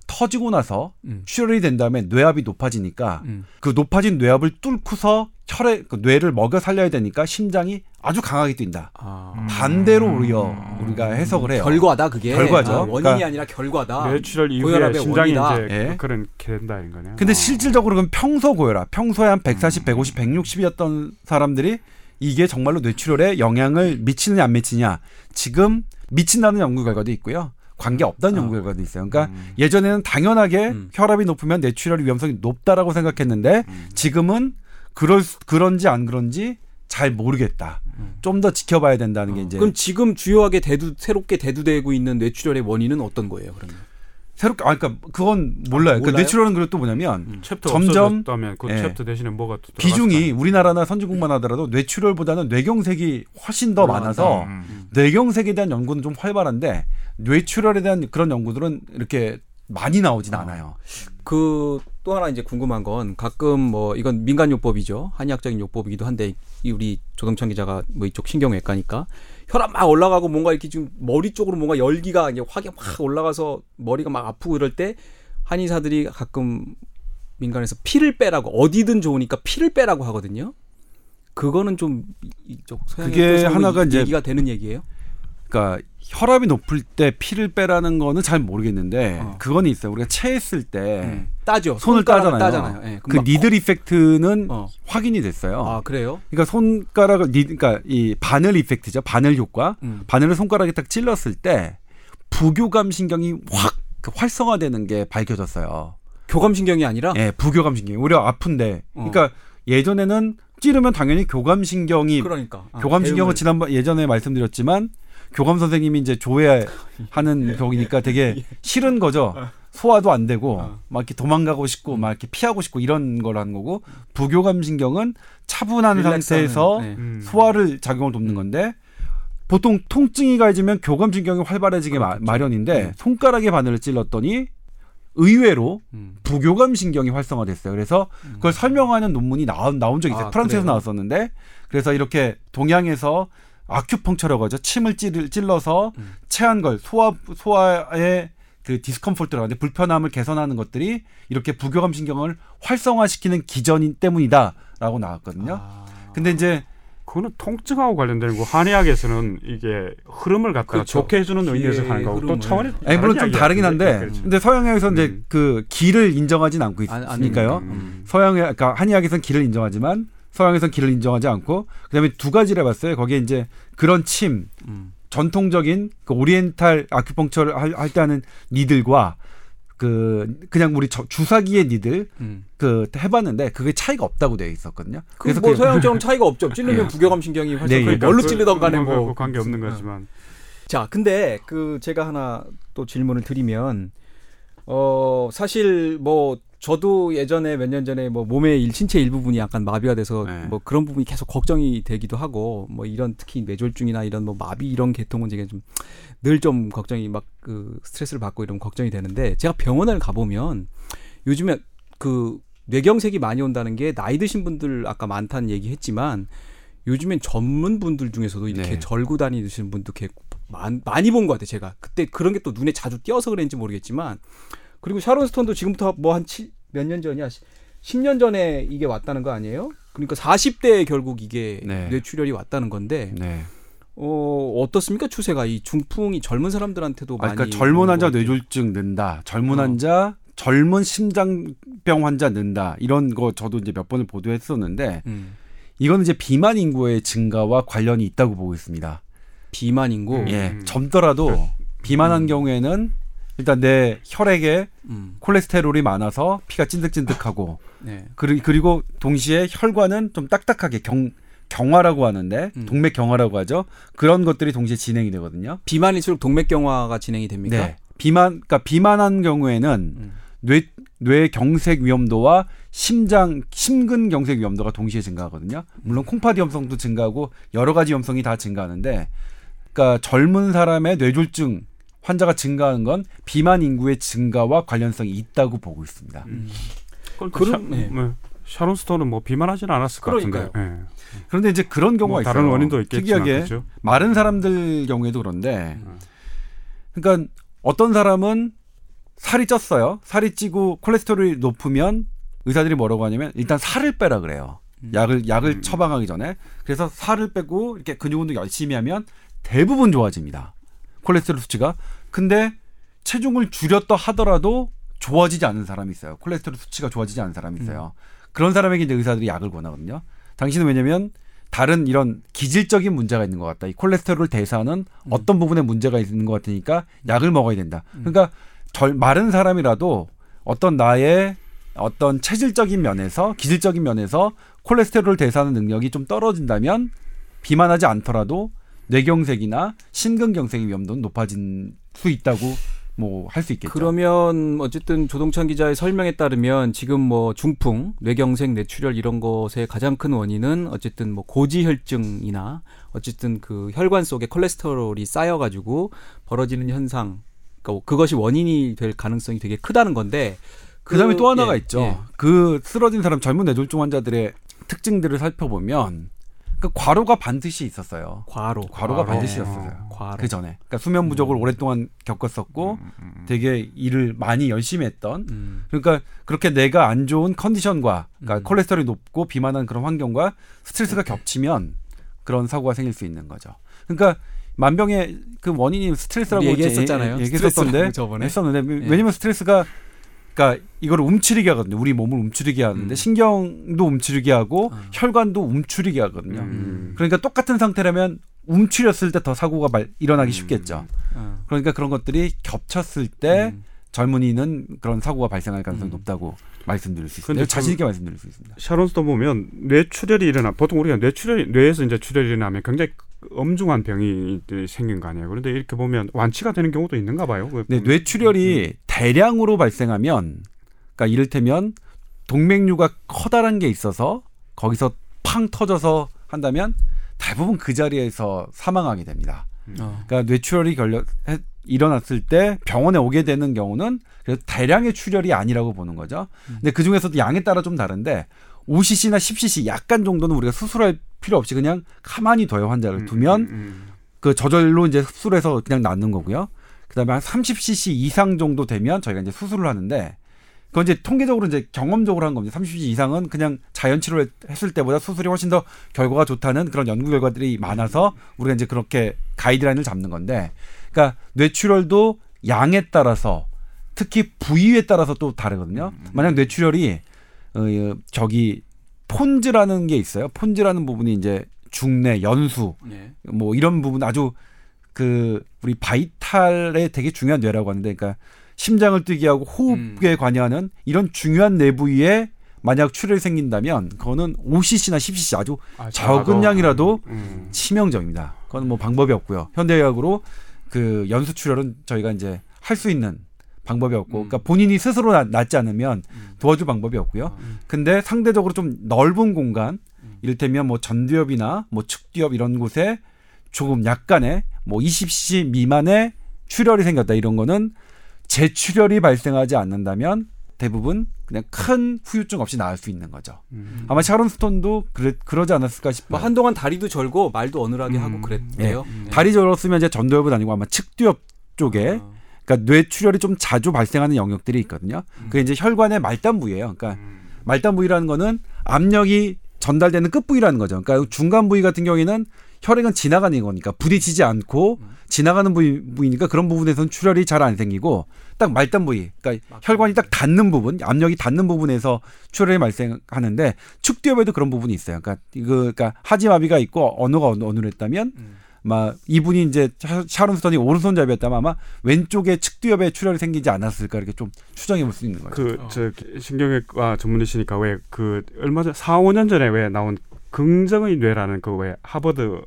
터지고 나서 음. 출혈이 된 다음에 뇌압이 높아지니까 음. 그 높아진 뇌압을 뚫고서 혈액 그 뇌를 먹여 살려야 되니까 심장이 아주 강하게 뛴다. 아. 반대로 우리가 우리가 해석을 해요. 결과다 그게 결과죠. 아, 원인이 그러니까 아니라 결과다. 뇌출혈 이후에 심장이 원이다. 이제 예. 그런 게 된다 이런 거네요. 근데 실질적으로 그럼 평소 고혈압, 평소에 한 140, 150, 160이었던 사람들이 이게 정말로 뇌출혈에 영향을 미치느냐 안 미치냐 지금 미친다는 연구 결과도 있고요. 관계 없다는 아. 연구 결과도 있어요. 그러니까 음. 예전에는 당연하게 음. 혈압이 높으면 뇌출혈 위험성이 높다라고 생각했는데 음. 지금은 그럴 수- 그런지 안 그런지 잘 모르겠다. 음. 좀더 지켜봐야 된다는 게 어. 이제 그럼 지금 주요하게 대두 새롭게 대두되고 있는 뇌출혈의 원인은 어떤 거예요? 그러면 새롭게 아 그러니까 그건 몰라요. 그 몰라요? 뇌출혈은 그리고 또 뭐냐면 음. 챕터 점점- 없어졌다면 그 예. 챕터 대신에 뭐가 또 비중이? 우리나라나 선진국만 하더라도 뇌출혈보다는 뇌경색이 훨씬 더 올라간다. 많아서 음. 뇌경색에 대한 연구는 좀 활발한데 뇌출혈에 대한 그런 연구들은 이렇게 많이 나오진 아. 않아요. 그 또 하나 이제 궁금한 건 가끔 뭐 이건 민간 요법이죠 한의학적인 요법이기도 한데 이 우리 조동찬 기자가 뭐 이쪽 신경외과니까 혈압 막 올라가고 뭔가 이렇게 지금 머리 쪽으로 뭔가 열기가 이제 확이 막 올라가서 머리가 막 아프고 이럴 때 한의사들이 가끔 민간에서 피를 빼라고 어디든 좋으니까 피를 빼라고 하거든요. 그거는 좀 이- 이쪽 서양 그게 하나가 이제- 얘기가 되는 얘기예요. 그러니까 혈압이 높을 때 피를 빼라는 거는 잘 모르겠는데 어. 그건 있어요. 우리가 체했을 때 음. 따죠. 손을 따잖아요. 따잖아요. 예, 그 니들 이펙트는 어. 확인이 됐어요. 아 그래요? 그러니까 손가락을 니 그러니까 이 바늘 이펙트죠. 바늘 효과. 음. 바늘을 손가락에 딱 찔렀을 때 부교감 신경이 확그 활성화되는 게 밝혀졌어요. 교감 신경이 아니라 예, 부교감 신경이 오히려 아픈데. 어. 그러니까 예전에는 찌르면 당연히 교감 신경이 그러니까 아, 교감 신경은 지난번 예전에 말씀드렸지만 교감 선생님이 이제 조회하는 경우니까 되게 싫은 거죠. 소화도 안 되고 어. 막 이렇게 도망가고 싶고 막 이렇게 피하고 싶고 이런 걸 하는 거고 부교감 신경은 차분한 상태에서 네. 음. 소화를 작용을 돕는 건데 보통 통증이 가해지면 교감 신경이 활발해지게 마, 그렇겠죠. 마련인데 음. 손가락에 바늘을 찔렀더니 의외로 음. 부교감 신경이 활성화됐어요. 그래서 그걸 설명하는 논문이 나온, 나온 적이 있어요. 아, 프랑스에서 그래요? 나왔었는데 그래서 이렇게 동양에서 acupuncture라고 하죠. 침을 찔, 찔러서 음. 체한 걸 소화 소화의 그 discomfort라고 하는데 불편함을 개선하는 것들이 이렇게 부교감 신경을 활성화시키는 기전 때문이다라고 나왔거든요. 아. 근데 이제 그거는 통증하고 관련된 거 한의학에서는 이게 흐름을 갖다가 그렇죠. 좋게 해주는 의미에서 하는 거고 또. 차원이 아니, 물론 좀. 다르긴 한데 그렇죠. 근데 서양에서 이제 음. 그 기를 인정하진 않고 있으니까요. 음. 서양에 그러니까 한의학에서는 기를 인정하지만 서양에서는 기를 인정하지 않고 그다음에 두 가지를 해봤어요. 거기에 이제 그런 침 음. 전통적인 그 오리엔탈 아큐펑처를 할, 할 때 하는 니들과 그 그냥 우리 저- 주사기의 니들 음. 그 해봤는데 그게 차이가 없다고 되어 있었거든요. 그래서 뭐 그- 서양처럼 차이가 없죠. 찌르면 예. 부교감 신경이 활성. 네, 네, 예. 뭘로 그- 찌르던 간에 뭐, 뭐그 관계 없는 거지만 자, 근데 그 제가 하나 또 질문을 드리면 어 사실 뭐 저도 예전에 몇 년 전에 뭐 몸의 일 신체 일부분이 약간 마비가 돼서 네. 뭐 그런 부분이 계속 걱정이 되기도 하고 뭐 이런 특히 뇌졸중이나 이런 뭐 마비 이런 계통은 제가 좀 늘 좀 걱정이 막 그 스트레스를 받고 이러면 걱정이 되는데 제가 병원을 가 보면 요즘에 그 뇌경색이 많이 온다는 게 나이 드신 분들 아까 많다는 얘기 했지만 요즘엔 전문 분들 중에서도 이렇게 네. 절구 다니시는 분도 꽤 많, 많이 본 것 같아요. 제가 그때 그런 게 또 눈에 자주 띄어서 그랬는지 모르겠지만 그리고 샤론 스톤도 지금부터 뭐 한 몇 년 전이야 10년 전에 이게 왔다는 거 아니에요? 그러니까 40대에 결국 이게 네. 뇌출혈이 왔다는 건데 네. 어 어떻습니까 추세가 이 중풍이 젊은 사람들한테도 아, 많이 그러니까 젊은 환자. 뇌졸중 는다. 젊은 어. 환자 젊은 심장병 환자 는다. 이런 거 저도 이제 몇 번을 보도했었는데 음. 이거는 이제 비만 인구의 증가와 관련이 있다고 보고 있습니다. 비만 인구 음. 예, 젊더라도 비만한 음. 경우에는 일단 내 혈액에 음. 콜레스테롤이 많아서 피가 찐득찐득하고 네. 그리- 그리고 동시에 혈관은 좀 딱딱하게 경 경화라고 하는데 음. 동맥 경화라고 하죠. 그런 것들이 동시에 진행이 되거든요. 비만일수록 동맥 경화가 진행이 됩니까? 네. 비만 그러니까 비만한 경우에는 음. 뇌, 뇌 경색 위험도와 심장 심근 경색 위험도가 동시에 증가하거든요. 물론 콩팥 위험성도 증가하고 여러 가지 위험성이 다 증가하는데 그러니까 젊은 사람의 뇌졸중 환자가 증가하는 건 비만 인구의 증가와 관련성이 있다고 보고 있습니다. 음. 그럼 네. 뭐, 샤론 스톤은 뭐 비만하지는 않았을 것 같은데. 예. 그런데 이제 그런 경우가 뭐 있어요. 다른 원인도 있겠지만 특이하게 그렇죠? 마른 사람들 경우에도 그런데 음. 그러니까 어떤 사람은 살이 쪘어요. 살이 찌고 콜레스테롤이 높으면 의사들이 뭐라고 하냐면 일단 살을 빼라 그래요. 음. 약을 약을 음. 처방하기 전에 그래서 살을 빼고 이렇게 근육 운동 열심히 하면 대부분 좋아집니다. 콜레스테롤 수치가. 근데 체중을 줄였다 하더라도 좋아지지 않는 사람이 있어요. 콜레스테롤 수치가 좋아지지 않는 사람이 있어요. 그런 사람에게 이제 의사들이 약을 권하거든요. 당신은 왜냐면 다른 이런 기질적인 문제가 있는 것 같다. 이 콜레스테롤 대사는 어떤 부분에 문제가 있는 것 같으니까 약을 먹어야 된다. 그러니까 절 마른 사람이라도 어떤 나의 어떤 체질적인 면에서 기질적인 면에서 콜레스테롤 대사하는 능력이 좀 떨어진다면 비만하지 않더라도 뇌경색이나 심근경색의 위험도는 높아진 수 있다고 뭐할수 있겠죠. 그러면 어쨌든 조동찬 기자의 설명에 따르면 지금 뭐 중풍, 뇌경색, 뇌출혈 이런 것의 가장 큰 원인은 어쨌든 뭐 고지혈증이나 어쨌든 그 혈관 속에 콜레스테롤이 쌓여가지고 벌어지는 현상, 그러니까 그것이 원인이 될 가능성이 되게 크다는 건데. 그다음에 그- 또 하나가 예, 있죠. 예. 그 쓰러진 사람 젊은 뇌졸중 환자들의 특징들을 살펴보면 그 과로가 반드시 있었어요. 과로. 과로가 과로. 반드시였어요. 과로. 그 전에. 그러니까 수면 부족을 오랫동안 겪었었고 되게 일을 많이 열심히 했던 음. 그러니까 그렇게 내가 안 좋은 컨디션과 그러니까 음. 콜레스테롤이 높고 비만한 그런 환경과 스트레스가 겹치면 그런 사고가 생길 수 있는 거죠. 그러니까 만병의 그 원인이 스트레스라고 얘기했었잖아요. 얘- 얘기했었던데 스트레스라고 저번에. 했었는데 예. 왜냐면 스트레스가 그러니까 이거를 움츠리게 하거든요. 우리 몸을 움츠리게 하는데 음. 신경도 움츠리게 하고 어. 혈관도 움츠리게 하거든요. 음. 그러니까 똑같은 상태라면 움츠렸을 때 더 사고가 발- 일어나기 음. 쉽겠죠. 어. 그러니까 그런 것들이 겹쳤을 때 음. 젊은이는 그런 사고가 발생할 가능성이 음. 높다고 말씀드릴 수 있습니다. 자신 있게 말씀드릴 수 있습니다. 샤론 스톤 보면 뇌출혈이 일어나 보통 우리가 뇌출혈 뇌에서 이제 출혈이 일어나면 굉장히 엄중한 병이 생긴 거 아니에요. 그런데 이렇게 보면 완치가 되는 경우도 있는가 봐요. 그 네. 뇌출혈이 대량으로 발생하면 그러니까 이를테면 동맥류가 커다란 게 있어서 거기서 팡 터져서 한다면 대부분 그 자리에서 사망하게 됩니다. 어. 그러니까 뇌출혈이 걸려 해- 일어났을 때 병원에 오게 되는 경우는 그래서 대량의 출혈이 아니라고 보는 거죠. 근데 그 중에서도 양에 따라 좀 다른데 5cc나 10cc 약간 정도는 우리가 수술할 필요 없이 그냥 가만히 둬요 환자를 음, 두면 음, 음. 그 저절로 이제 흡수해서 그냥 낫는 거고요. 그다음에 한 30cc 이상 정도 되면 저희가 이제 수술을 하는데 그건 이제 통계적으로 이제 경험적으로 한 겁니다. 30cc 이상은 그냥 자연 치료를 했을 때보다 수술이 훨씬 더 결과가 좋다는 그런 연구 결과들이 많아서 우리가 이제 그렇게 가이드라인을 잡는 건데, 그러니까 뇌출혈도 양에 따라서 특히 부위에 따라서 또 다르거든요. 만약 뇌출혈이 어, 어, 저기 폰즈라는 게 있어요. 폰즈라는 부분이 이제 중내, 연수, 네. 뭐 이런 부분 아주 그 우리 바이탈에 되게 중요한 뇌라고 하는데 그러니까 심장을 뛰게 하고 호흡에 관여하는 이런 중요한 뇌 부위에 만약 출혈이 생긴다면 그거는 5cc나 10cc 아주 아, 적은. 양이라도 음. 치명적입니다. 그건 뭐 방법이 없고요. 현대의학으로 그 연수 출혈은 저희가 이제 할 수 있는 방법이 없고, 음. 그러니까 본인이 스스로 나- 낫지 않으면 음. 도와줄 방법이 없고요. 음. 근데 상대적으로 좀 넓은 공간, 음. 이를테면 뭐 전두엽이나 뭐 측두엽 이런 곳에 조금 약간의 뭐 20cc 미만의 출혈이 생겼다 이런 거는 재출혈이 발생하지 않는다면 대부분 그냥 큰 후유증 없이 나을 수 있는 거죠. 음. 아마 샤론 스톤도 그래, 그러지 않았을까 싶어요. 뭐 한동안 다리도 절고 말도 어눌하게 음. 하고 그랬대요. 네. 다리 절었으면 이제 전두엽은 아니고 아마 측두엽 쪽에 어. 그러니까 뇌출혈이 좀 자주 발생하는 영역들이 있거든요. 그게 이제 혈관의 말단 부위예요. 그러니까 음. 말단 부위라는 거는 압력이 전달되는 끝 부위라는 거죠. 그러니까 중간 부위 같은 경우에는 혈액은 지나가는 거니까 부딪히지 않고 지나가는 부위, 부위니까 그런 부분에서는 출혈이 잘 안 생기고 딱 말단 부위, 그러니까 혈관이 딱 닿는 부분, 압력이 닿는 부분에서 출혈이 발생하는데 축두엽에도 그런 부분이 있어요. 그러니까 이거 그러니까 하지마비가 있고 언어가 어느- 어눌했다면 음. 막 이분이 이제 샤- 샤론 스톤이 오른손잡이였다면 아마 왼쪽에 측두엽에 출혈이 생기지 않았을까 이렇게 좀 추정해 볼 수 있는 거예요. 그 어. 저 신경외과 전문의시니까 왜 그 얼마 전 4, 5년 전에 왜 나온 긍정의 뇌라는 그 왜 하버드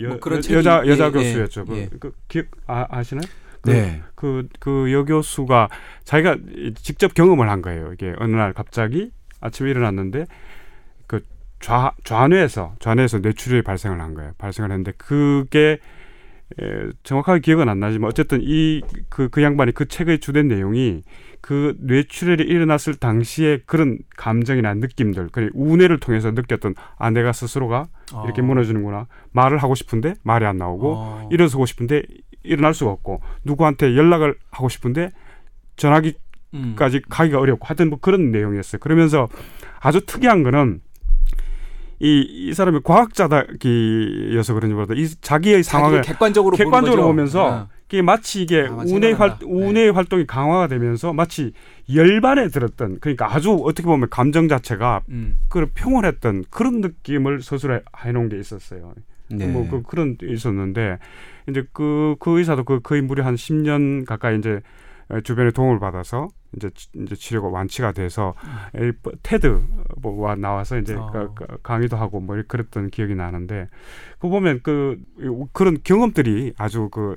여, 뭐 그런 여, 책이- 여자 여자 예, 교수였죠. 예, 예. 그, 그 기억 아, 아시나요? 그, 네. 그, 그 여교수가 자기가 이- 직접 경험을 한 거예요. 이게 어느 날 갑자기 아침에 일어났는데 그 좌, 좌뇌에서, 좌뇌에서 뇌출혈이 발생을 한 거예요. 발생을 했는데 그게 에, 정확하게 기억은 안 나지만 어쨌든 이, 그, 그 양반이 그 책의 주된 내용이 그 뇌출혈이 일어났을 당시에 그런 감정이나 느낌들, 그 우뇌를 통해서 느꼈던 아, 내가 스스로가 이렇게 어. 무너지는구나. 말을 하고 싶은데 말이 안 나오고 어. 일어서고 싶은데 일어날 수가 없고 누구한테 연락을 하고 싶은데 전화기까지 음. 가기가 어렵고 하여튼 뭐 그런 내용이었어요. 그러면서 아주 특이한 거는 이, 이 사람이 과학자다기여서 그런지 모르다 이 자기의 상황을 객관적으로, 객관적으로. 보면서 어. 이게 마치 이게 아, 운의 활 생각난다. 운의 활동이 강화가 되면서 마치 열반에 들었던 그러니까 아주 어떻게 보면 감정 자체가 음. 그 평온했던 그런 느낌을 서술해 해놓은 게 있었어요. 네. 뭐 그, 그런 게 있었는데 이제 그, 그 의사도 그 거의 무려 한 10년 가까이 이제 어, 주변의 도움을 받아서 이제 치- 이제 치료가 완치가 돼서 에, 뭐 테드 뭐와 나와서 이제 어. 그- 그 강의도 하고 뭐 그랬던 기억이 나는데 그 보면 그 그런 경험들이 아주 그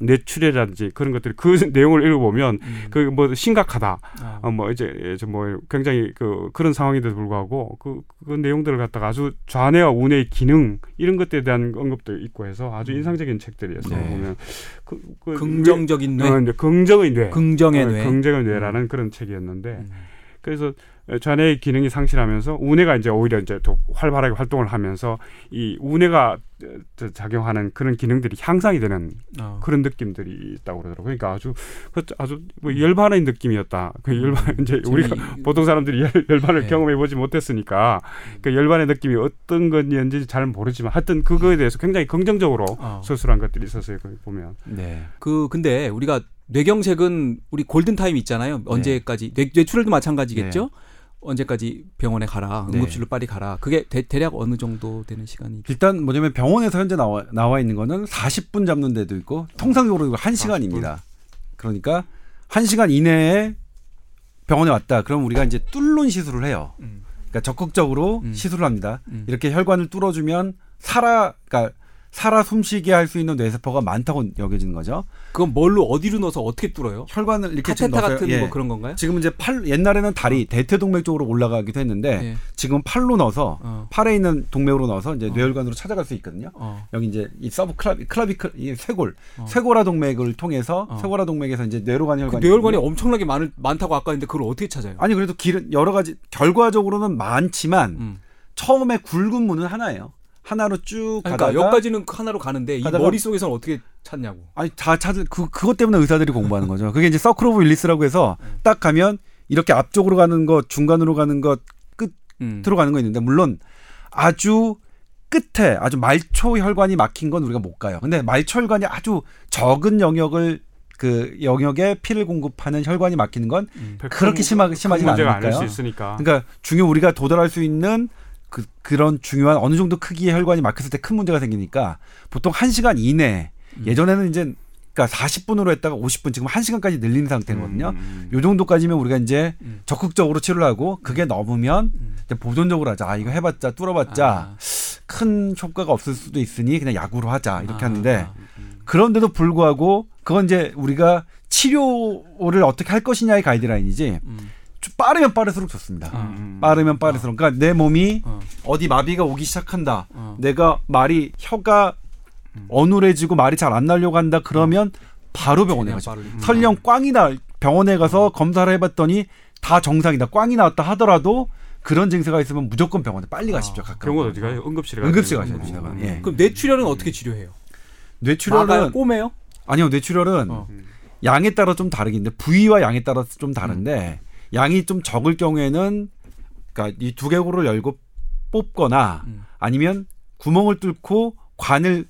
뇌출혈이라든지 그런 것들이 그 내용을 읽어보면 음. 그뭐 심각하다 어. 어, 뭐 이제 이제 뭐 굉장히 그 그런 상황인데도 불구하고 그, 그 내용들을 갖다가 아주 좌뇌와 우뇌의 기능 이런 것들에 대한 언급도 있고 해서 아주 음. 인상적인 책들이었어요. 네. 보면 그, 그 긍정적인 뇌, 어, 이제 긍정의 뇌, 긍정의 어, 뇌. 긍정의 뇌라는 그런 책이었는데 음. 그래서 좌뇌의 기능이 상실하면서 우뇌가 이제 오히려 이제 더 활발하게 활동을 하면서 이 우뇌가 어, 저 작용하는 그런 기능들이 향상이 되는 어. 그런 느낌들이 있다고 그러더라고요. 그러니까 아주 그 아주 뭐 열반의 느낌이었다. 그 열반 이제 우리가 재미- 보통 사람들이 열, 열반을 네. 경험해 보지 못했으니까 그 열반의 느낌이 어떤 건지 잘 모르지만 하여튼 그거에 대해서 굉장히 긍정적으로 어. 서술한 것들이 있었어요. 그 보면 네. 그 근데 우리가 뇌경색은 우리 골든 타임 있잖아요. 언제까지 뇌, 뇌출혈도 마찬가지겠죠. 언제까지 병원에 가라, 네. 응급실로 빨리 가라. 그게 대, 대략 어느 정도 되는 시간이? 일단 뭐냐면 병원에서 현재 나와 나와 있는 거는 40분 잡는 데도 있고 통상적으로 이거 1시간입니다. 그러니까 1시간 이내에 병원에 왔다. 그럼 우리가 이제 뚫는 시술을 해요. 음. 그러니까 적극적으로 음. 시술을 합니다. 음. 이렇게 혈관을 뚫어주면 살아 그러니까 살아 숨쉬게 할 수 있는 뇌세포가 많다고 여겨지는 거죠. 그건 뭘로 어디로 넣어서 어떻게 뚫어요? 혈관을 이렇게 카테터 같은 예. 뭐 그런 건가요? 지금 이제 팔 옛날에는 다리 대퇴동맥 쪽으로 올라가기도 했는데 예. 지금 팔로 넣어서 어. 팔에 있는 동맥으로 넣어서 이제 어. 뇌혈관으로 찾아갈 수 있거든요. 어. 여기 이제 이 sub clavi clavicle 이 쇄골 어. 쇄골하 동맥을 통해서 어. 쇄골하 동맥에서 이제 뇌로 가는 그 혈관이 뇌혈관이 있거든요. 엄청나게 많을, 많다고 아까 했는데 그걸 어떻게 찾아요? 아니 그래도 길은 여러 가지 결과적으로는 많지만 음. 처음에 굵은 문은 하나예요. 하나로 쭉 그러니까 가다가 여기까지는 하나로 가는데 이 가다가- 머릿속에서는 어떻게 찾냐고. 아니 다 찾을 그 그것 때문에 의사들이 공부하는 거죠. 그게 이제 circle of Willis라고 해서 음. 딱 가면 이렇게 앞쪽으로 가는 것, 중간으로 가는 것, 음. 끝으로 가는 거 있는데 물론 아주 끝에 아주 말초 혈관이 막힌 건 우리가 못 가요. 근데 말초 혈관이 아주 적은 영역을 그 영역에 피를 공급하는 혈관이 막히는 건 음. 그렇게 심하- 심하진. 있으니까. 그러니까 중요 우리가 도달할 수 있는 그 그런 중요한 어느 정도 크기의 혈관이 막혔을 때 큰 문제가 생기니까 보통 1시간 이내 음. 예전에는 이제 그러니까 40분으로 했다가 50분 지금 1시간까지 늘린 상태거든요. 음. 요 정도까지면 우리가 이제 음. 적극적으로 치료를 하고 그게 넘으면 음. 보존적으로 하자. 아, 이거 해 봤자 뚫어 봤자 아. 큰 효과가 없을 수도 있으니 그냥 약으로 하자 이렇게 아. 하는데 음. 그런데도 불구하고 그건 이제 우리가 치료를 어떻게 할 것이냐의 가이드라인이지 음. 좀 빠르면 빠를수록 좋습니다. 아. 음. 빠르면 빠를수록 그러니까 내 몸이 어. 어디 마비가 오기 시작한다. 어. 내가 말이 혀가 음. 어눌해지고 말이 잘안 나려고 한다. 그러면 바로 병원에 가죠. 빠르게. 음. 설령 꽝이 나 병원에 가서 검사를 해봤더니 다 정상이다. 꽝이 나왔다 하더라도 그런 증세가 있으면 무조건 병원에 빨리 가십시오. 아, 가까운 병원 어디 가요? 응급실에 가요? 응급실 가셔야 음. 됩니다. 예. 그럼 뇌출혈은 어떻게 치료해요? 뇌출혈은 꼬매요? 아니요 뇌출혈은 어. 양에 따라 좀 다르긴데 부위와 양에 따라 좀 다른데 양이 좀 적을 경우에는 그러니까 이 두개골을 열고 뽑거나 음. 아니면 구멍을 뚫고 관을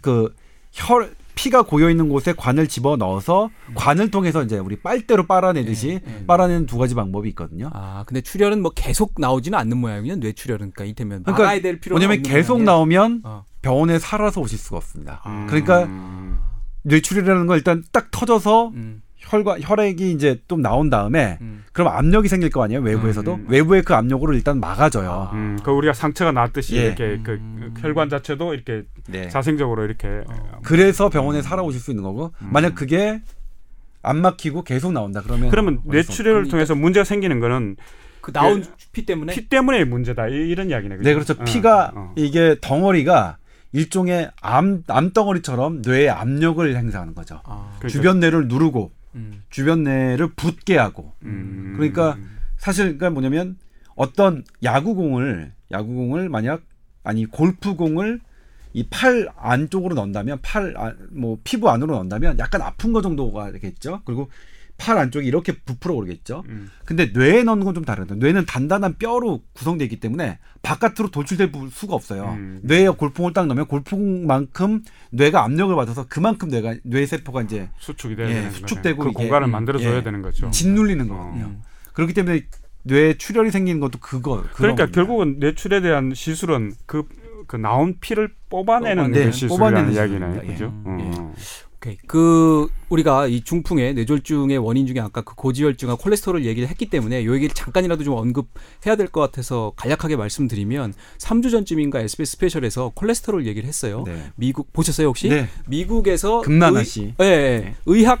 그 혈 피가 고여 있는 곳에 관을 집어 넣어서 관을 통해서 이제 우리 빨대로 빨아내듯이 예, 예. 빨아내는 두 가지 방법이 있거든요. 아, 근데 출혈은 뭐 계속 나오지는 않는 모양이면 뇌출혈은 그러니까 이태면 그러니까 막아야 될 필요는 왜냐면 계속 모양이에요. 나오면 어. 병원에 살아서 오실 수가 없습니다. 아. 그러니까 음. 뇌출혈이라는 건 일단 딱 터져서 음, 혈과 혈액이 이제 좀 나온 다음에 음. 그럼 압력이 생길 거 아니에요 외부에서도 음. 외부의 그 압력으로 일단 막아줘요. 음, 그 우리가 상처가 났듯이 예. 이렇게 그 음. 혈관 자체도 이렇게 네. 자생적으로 이렇게 어. 그래서 병원에 살아오실 수 있는 거고 음. 만약 그게 안 막히고 계속 나온다 그러면 그러면 뇌출혈을 그러니까- 통해서 문제가 생기는 거는 그 나온 피 때문에 피 때문에 문제다 이- 이런 이야기네. 네 그렇죠 어, 피가 어. 이게 덩어리가 일종의 암 암덩어리처럼 뇌에 압력을 행사하는 거죠. 아, 주변 뇌를 누르고 음. 주변 뇌를 붓게 하고 음. 그러니까 사실 그러니까 뭐냐면 어떤 야구공을 야구공을 만약 아니 골프공을 이 팔 안쪽으로 넣는다면 팔뭐 피부 안으로 넣는다면 약간 아픈 거 정도가 되겠죠. 그리고 팔 안쪽이 이렇게 부풀어 오르겠죠. 음. 근데 뇌에 넣는 건 좀 다르다. 뇌는 단단한 뼈로 구성되어 있기 때문에 바깥으로 돌출될 부- 수가 없어요. 음. 뇌에 골풍을 딱 넣으면 골풍만큼 뇌가 압력을 받아서 그만큼 뇌가 뇌 세포가 이제 수축이 돼야 예, 수축되고. 그 공간을 만들어 줘야 예. 되는 거죠. 짓눌리는 거거든요. 음. 그렇기 때문에 뇌 출혈이 생기는 것도 그거. 그러니까 겁니다. 결국은 뇌출에 대한 시술은 그, 그 나온 피를 뽑아내는 뽑아내는, 그 시술이라는 뽑아내는 이야기네. 예. 그죠? 음, 어. 오케이. 그 우리가 이 중풍의 뇌졸중의 원인 중에 아까 그 고지혈증과 콜레스테롤 얘기를 했기 때문에 요 얘기를 잠깐이라도 좀 언급해야 될 것 같아서 간략하게 말씀드리면 3주 전쯤인가 SBS 스페셜에서 콜레스테롤 얘기를 했어요. 네. 미국 보셨어요 혹시? 네. 미국에서 금나나 의- 씨. 예, 예. 의학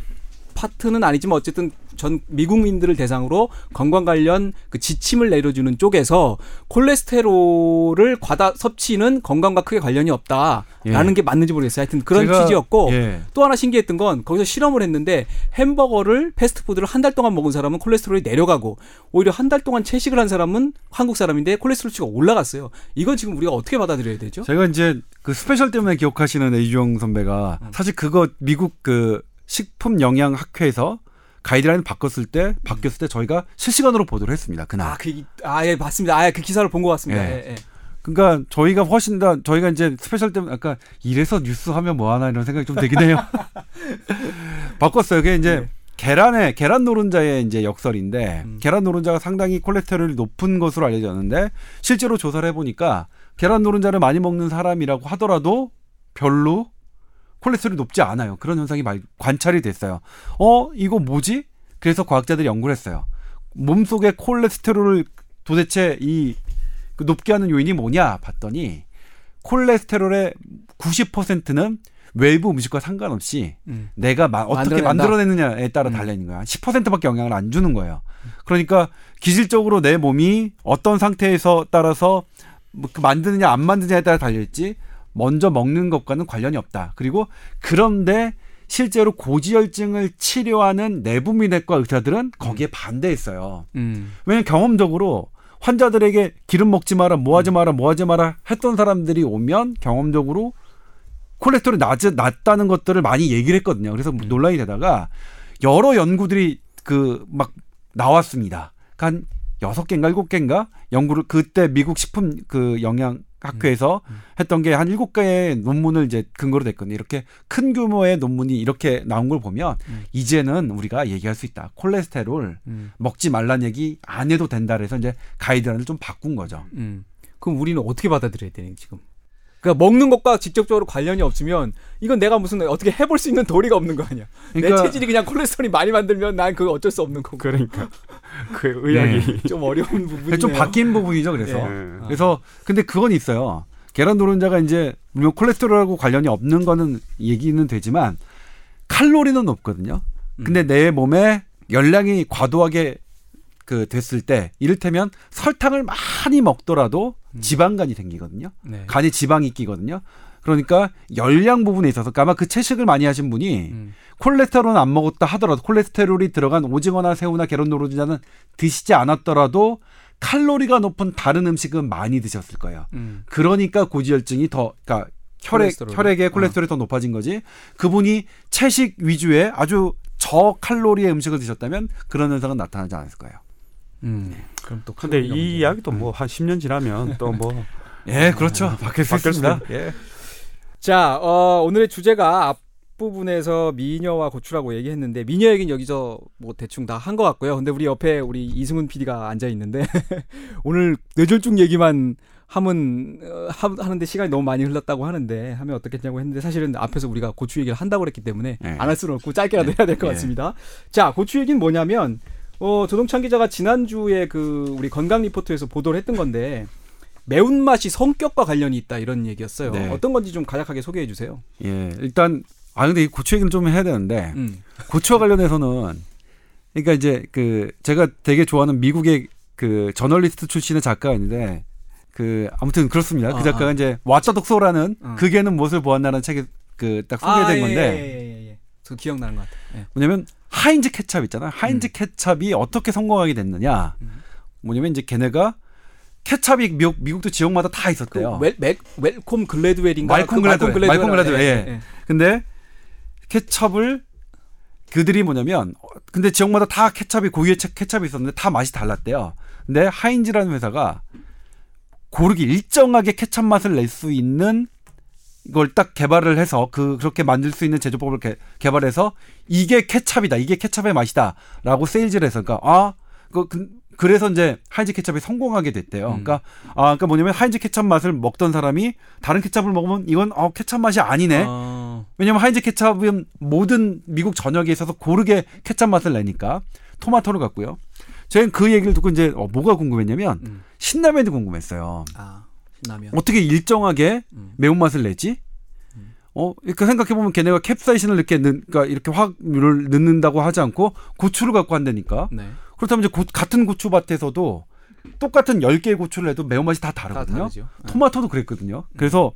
파트는 아니지만 어쨌든 전 미국민들을 대상으로 건강 관련 그 지침을 내려주는 쪽에서 콜레스테롤을 과다 섭취는 건강과 크게 관련이 없다라는 예. 게 맞는지 모르겠어요. 하여튼 그런 제가- 취지였고 예. 또 하나 신기했던 건 거기서 실험을 했는데 햄버거를 패스트푸드를 한 달 동안 먹은 사람은 콜레스테롤이 내려가고 오히려 한 달 동안 채식을 한 사람은 한국 사람인데 콜레스테롤치가 올라갔어요. 이건 지금 우리가 어떻게 받아들여야 되죠? 제가 이제 그 스페셜 때문에 기억하시는 이주영 선배가 음. 사실 그거 미국 그 식품 영양 학회에서 가이드라인 바꿨을 때 바뀌었을 때 저희가 실시간으로 보도를 했습니다. 그날. 아, 그, 아, 예, 맞습니다. 아, 그 기사를 본 것 같습니다. 예. 예, 예. 그러니까 저희가 훨씬 더 저희가 이제 스페셜 때문에 아까 이래서 뉴스 하면 뭐 하나 이런 생각이 좀 되긴 해요. 바꿨어요. 그게 이제 네. 계란에 계란 노른자의 이제 역설인데 음. 계란 노른자가 상당히 콜레스테롤이 높은 것으로 알려졌는데 실제로 조사를 해보니까 계란 노른자를 많이 먹는 사람이라고 하더라도 별로 콜레스테롤이 높지 않아요. 그런 현상이 관찰이 됐어요. 어 이거 뭐지? 그래서 과학자들이 연구를 했어요. 몸속의 콜레스테롤을 도대체 이그 높게 하는 요인이 뭐냐 봤더니 콜레스테롤의 90%는 외부 음식과 상관없이 음. 내가 마- 어떻게 만들어낸다. 만들어내느냐에 따라 음. 달려 있는 거야. 10%밖에 영향을 안 주는 거예요. 그러니까 기질적으로 내 몸이 어떤 상태에서 따라서 뭐그 만드느냐 안 만드느냐에 따라 달려 있지. 먼저 먹는 것과는 관련이 없다. 그리고 그런데 실제로 고지혈증을 치료하는 내분비내과 의사들은 거기에 반대했어요. 음. 왜냐면 경험적으로 환자들에게 기름 먹지 마라, 뭐 음. 하지 마라, 뭐 하지 마라 했던 사람들이 오면 경험적으로 콜레스테롤이 낮, 낮다는 것들을 많이 얘기를 했거든요. 그래서 음. 논란이 되다가 여러 연구들이 그 막 나왔습니다. 한 여섯 개인가 일곱 개인가 연구를 그때 미국 식품 그 영양 학회에서 음. 했던 게 한 일곱 개의 논문을 이제 근거로 됐거든요. 이렇게 큰 규모의 논문이 이렇게 나온 걸 보면 음. 이제는 우리가 얘기할 수 있다. 콜레스테롤 음. 먹지 말란 얘기 안 해도 된다 그래서 이제 가이드라인을 좀 바꾼 거죠. 음. 그럼 우리는 어떻게 받아들여야 되는 지금? 그러니까 먹는 것과 직접적으로 관련이 없으면 이건 내가 무슨 어떻게 해볼 수 있는 도리가 없는 거 아니야? 내 그러니까 체질이 그냥 콜레스테롤이 많이 만들면 난 그거 어쩔 수 없는 거고. 그러니까 그 의학이 좀 어려운 부분이네요. 좀 바뀐 부분이죠. 그래서 예. 예. 그래서 근데 그건 있어요. 계란 노른자가 이제 물론 콜레스테롤하고 관련이 없는 거는 얘기는 되지만 칼로리는 높거든요. 근데 내 몸에 열량이 과도하게 그 됐을 때 이를테면 설탕을 많이 먹더라도 지방간이 생기거든요. 네. 간에 지방이 끼거든요. 그러니까 열량 부분에 있어서 그러니까 아마 그 채식을 많이 하신 분이 음. 콜레스테롤은 안 먹었다 하더라도 콜레스테롤이 들어간 오징어나 새우나 계란 노른자는 드시지 않았더라도 칼로리가 높은 다른 음식은 많이 드셨을 거예요. 음. 그러니까 고지혈증이 더 그러니까 혈액? 혈액의 콜레스테롤이 더 높아진 거지. 그분이 채식 위주의 아주 저칼로리의 음식을 드셨다면 그런 현상은 나타나지 않았을 거예요. 음. 그럼 또 근데 이. 이야기도 뭐 한 10년 지나면 또뭐 예, 그렇죠. 바뀔 수 있습니다. 예. 자, 어, 오늘의 주제가 앞, 부분에서 미녀와 고추라고 얘기했는데 미녀 얘기는 여기서 뭐 대충 다 한 것 같고요. 근데 우리 옆에 우리 이승훈 PD가 앉아 있는데 오늘 뇌졸중 얘기만 하면 어, 하, 하는데 시간이 너무 많이 흘렀다고 하는데 하면 어떻겠냐고 했는데 사실은 앞에서 우리가 고추 얘기를 한다고 그랬기 때문에 네. 안할 수는 없고 짧게라도 해야 될것 네. 같습니다. 자, 고추 얘기는 뭐냐면 어, 조동찬 기자가 지난주에 그 우리 건강 리포트에서 보도를 했던 건데 매운맛이 성격과 관련이 있다 이런 얘기였어요. 네. 어떤 건지 좀 간략하게 소개해 주세요. 예, 일단 아 근데 이 고추 얘기는 좀 해야 되는데 음. 고추와 관련해서는 그러니까 이제 그 제가 되게 좋아하는 미국의 그 저널리스트 출신의 작가인데 그 아무튼 그렇습니다. 아, 그 작가가 아. 이제 왓챠 독서라는 어. 그게는 무엇을 보았나라는 책에 그딱 소개된 아, 예, 건데 예, 예, 예. 저 기억나는 것 같아요. 예. 뭐냐면 하인즈 케찹 있잖아요. 하인즈 케찹이 어떻게 성공하게 됐느냐. 음. 뭐냐면 이제 걔네가 케찹이 미국, 미국도 지역마다 다그 있었대요. 웰, 웰, 웰콤 글래드웰인가? 말콤 그 글래드웰, 말콤 글래드웰, 예, 예. 예. 근데 케찹을 그들이 뭐냐면 어, 근데 지역마다 다 케찹이 고유의 채- 케찹이 있었는데 다 맛이 달랐대요. 근데 하인즈라는 회사가 고르게 일정하게 케찹 맛을 낼 수 있는 이걸 딱 개발을 해서 그 그렇게 만들 수 있는 제조법을 개, 개발해서 이게 케찹이다. 이게 케찹의 맛이다라고 세일즈를 해서 그러니까 아 그, 그 그래서 이제 하인즈 케찹이 성공하게 됐대요. 음. 그러니까 아 그러니까 뭐냐면 하인즈 케찹 맛을 먹던 사람이 다른 케찹을 먹으면 이건 어 케찹 맛이 아니네. 어, 왜냐면 하인즈 케찹은 모든 미국 전역에 있어서 고르게 케찹 맛을 내니까 토마토를 갖고요. 저희는 그 얘기를 듣고 이제 어, 뭐가 궁금했냐면 음. 신라면이 궁금했어요. 아, 신라면. 어떻게 일정하게 음. 매운맛을 내지? 음. 어, 이렇게 생각해 보면 걔네가 캡사이신을 이렇게 넣, 그러니까 이렇게 확을 넣는다고 하지 않고 고추를 갖고 한다니까. 네. 그렇다면 이제 고- 같은 고추밭에서도 똑같은 10개의 고추를 해도 매운맛이 다다 다르거든요. 다르죠. 네. 토마토도 그랬거든요. 그래서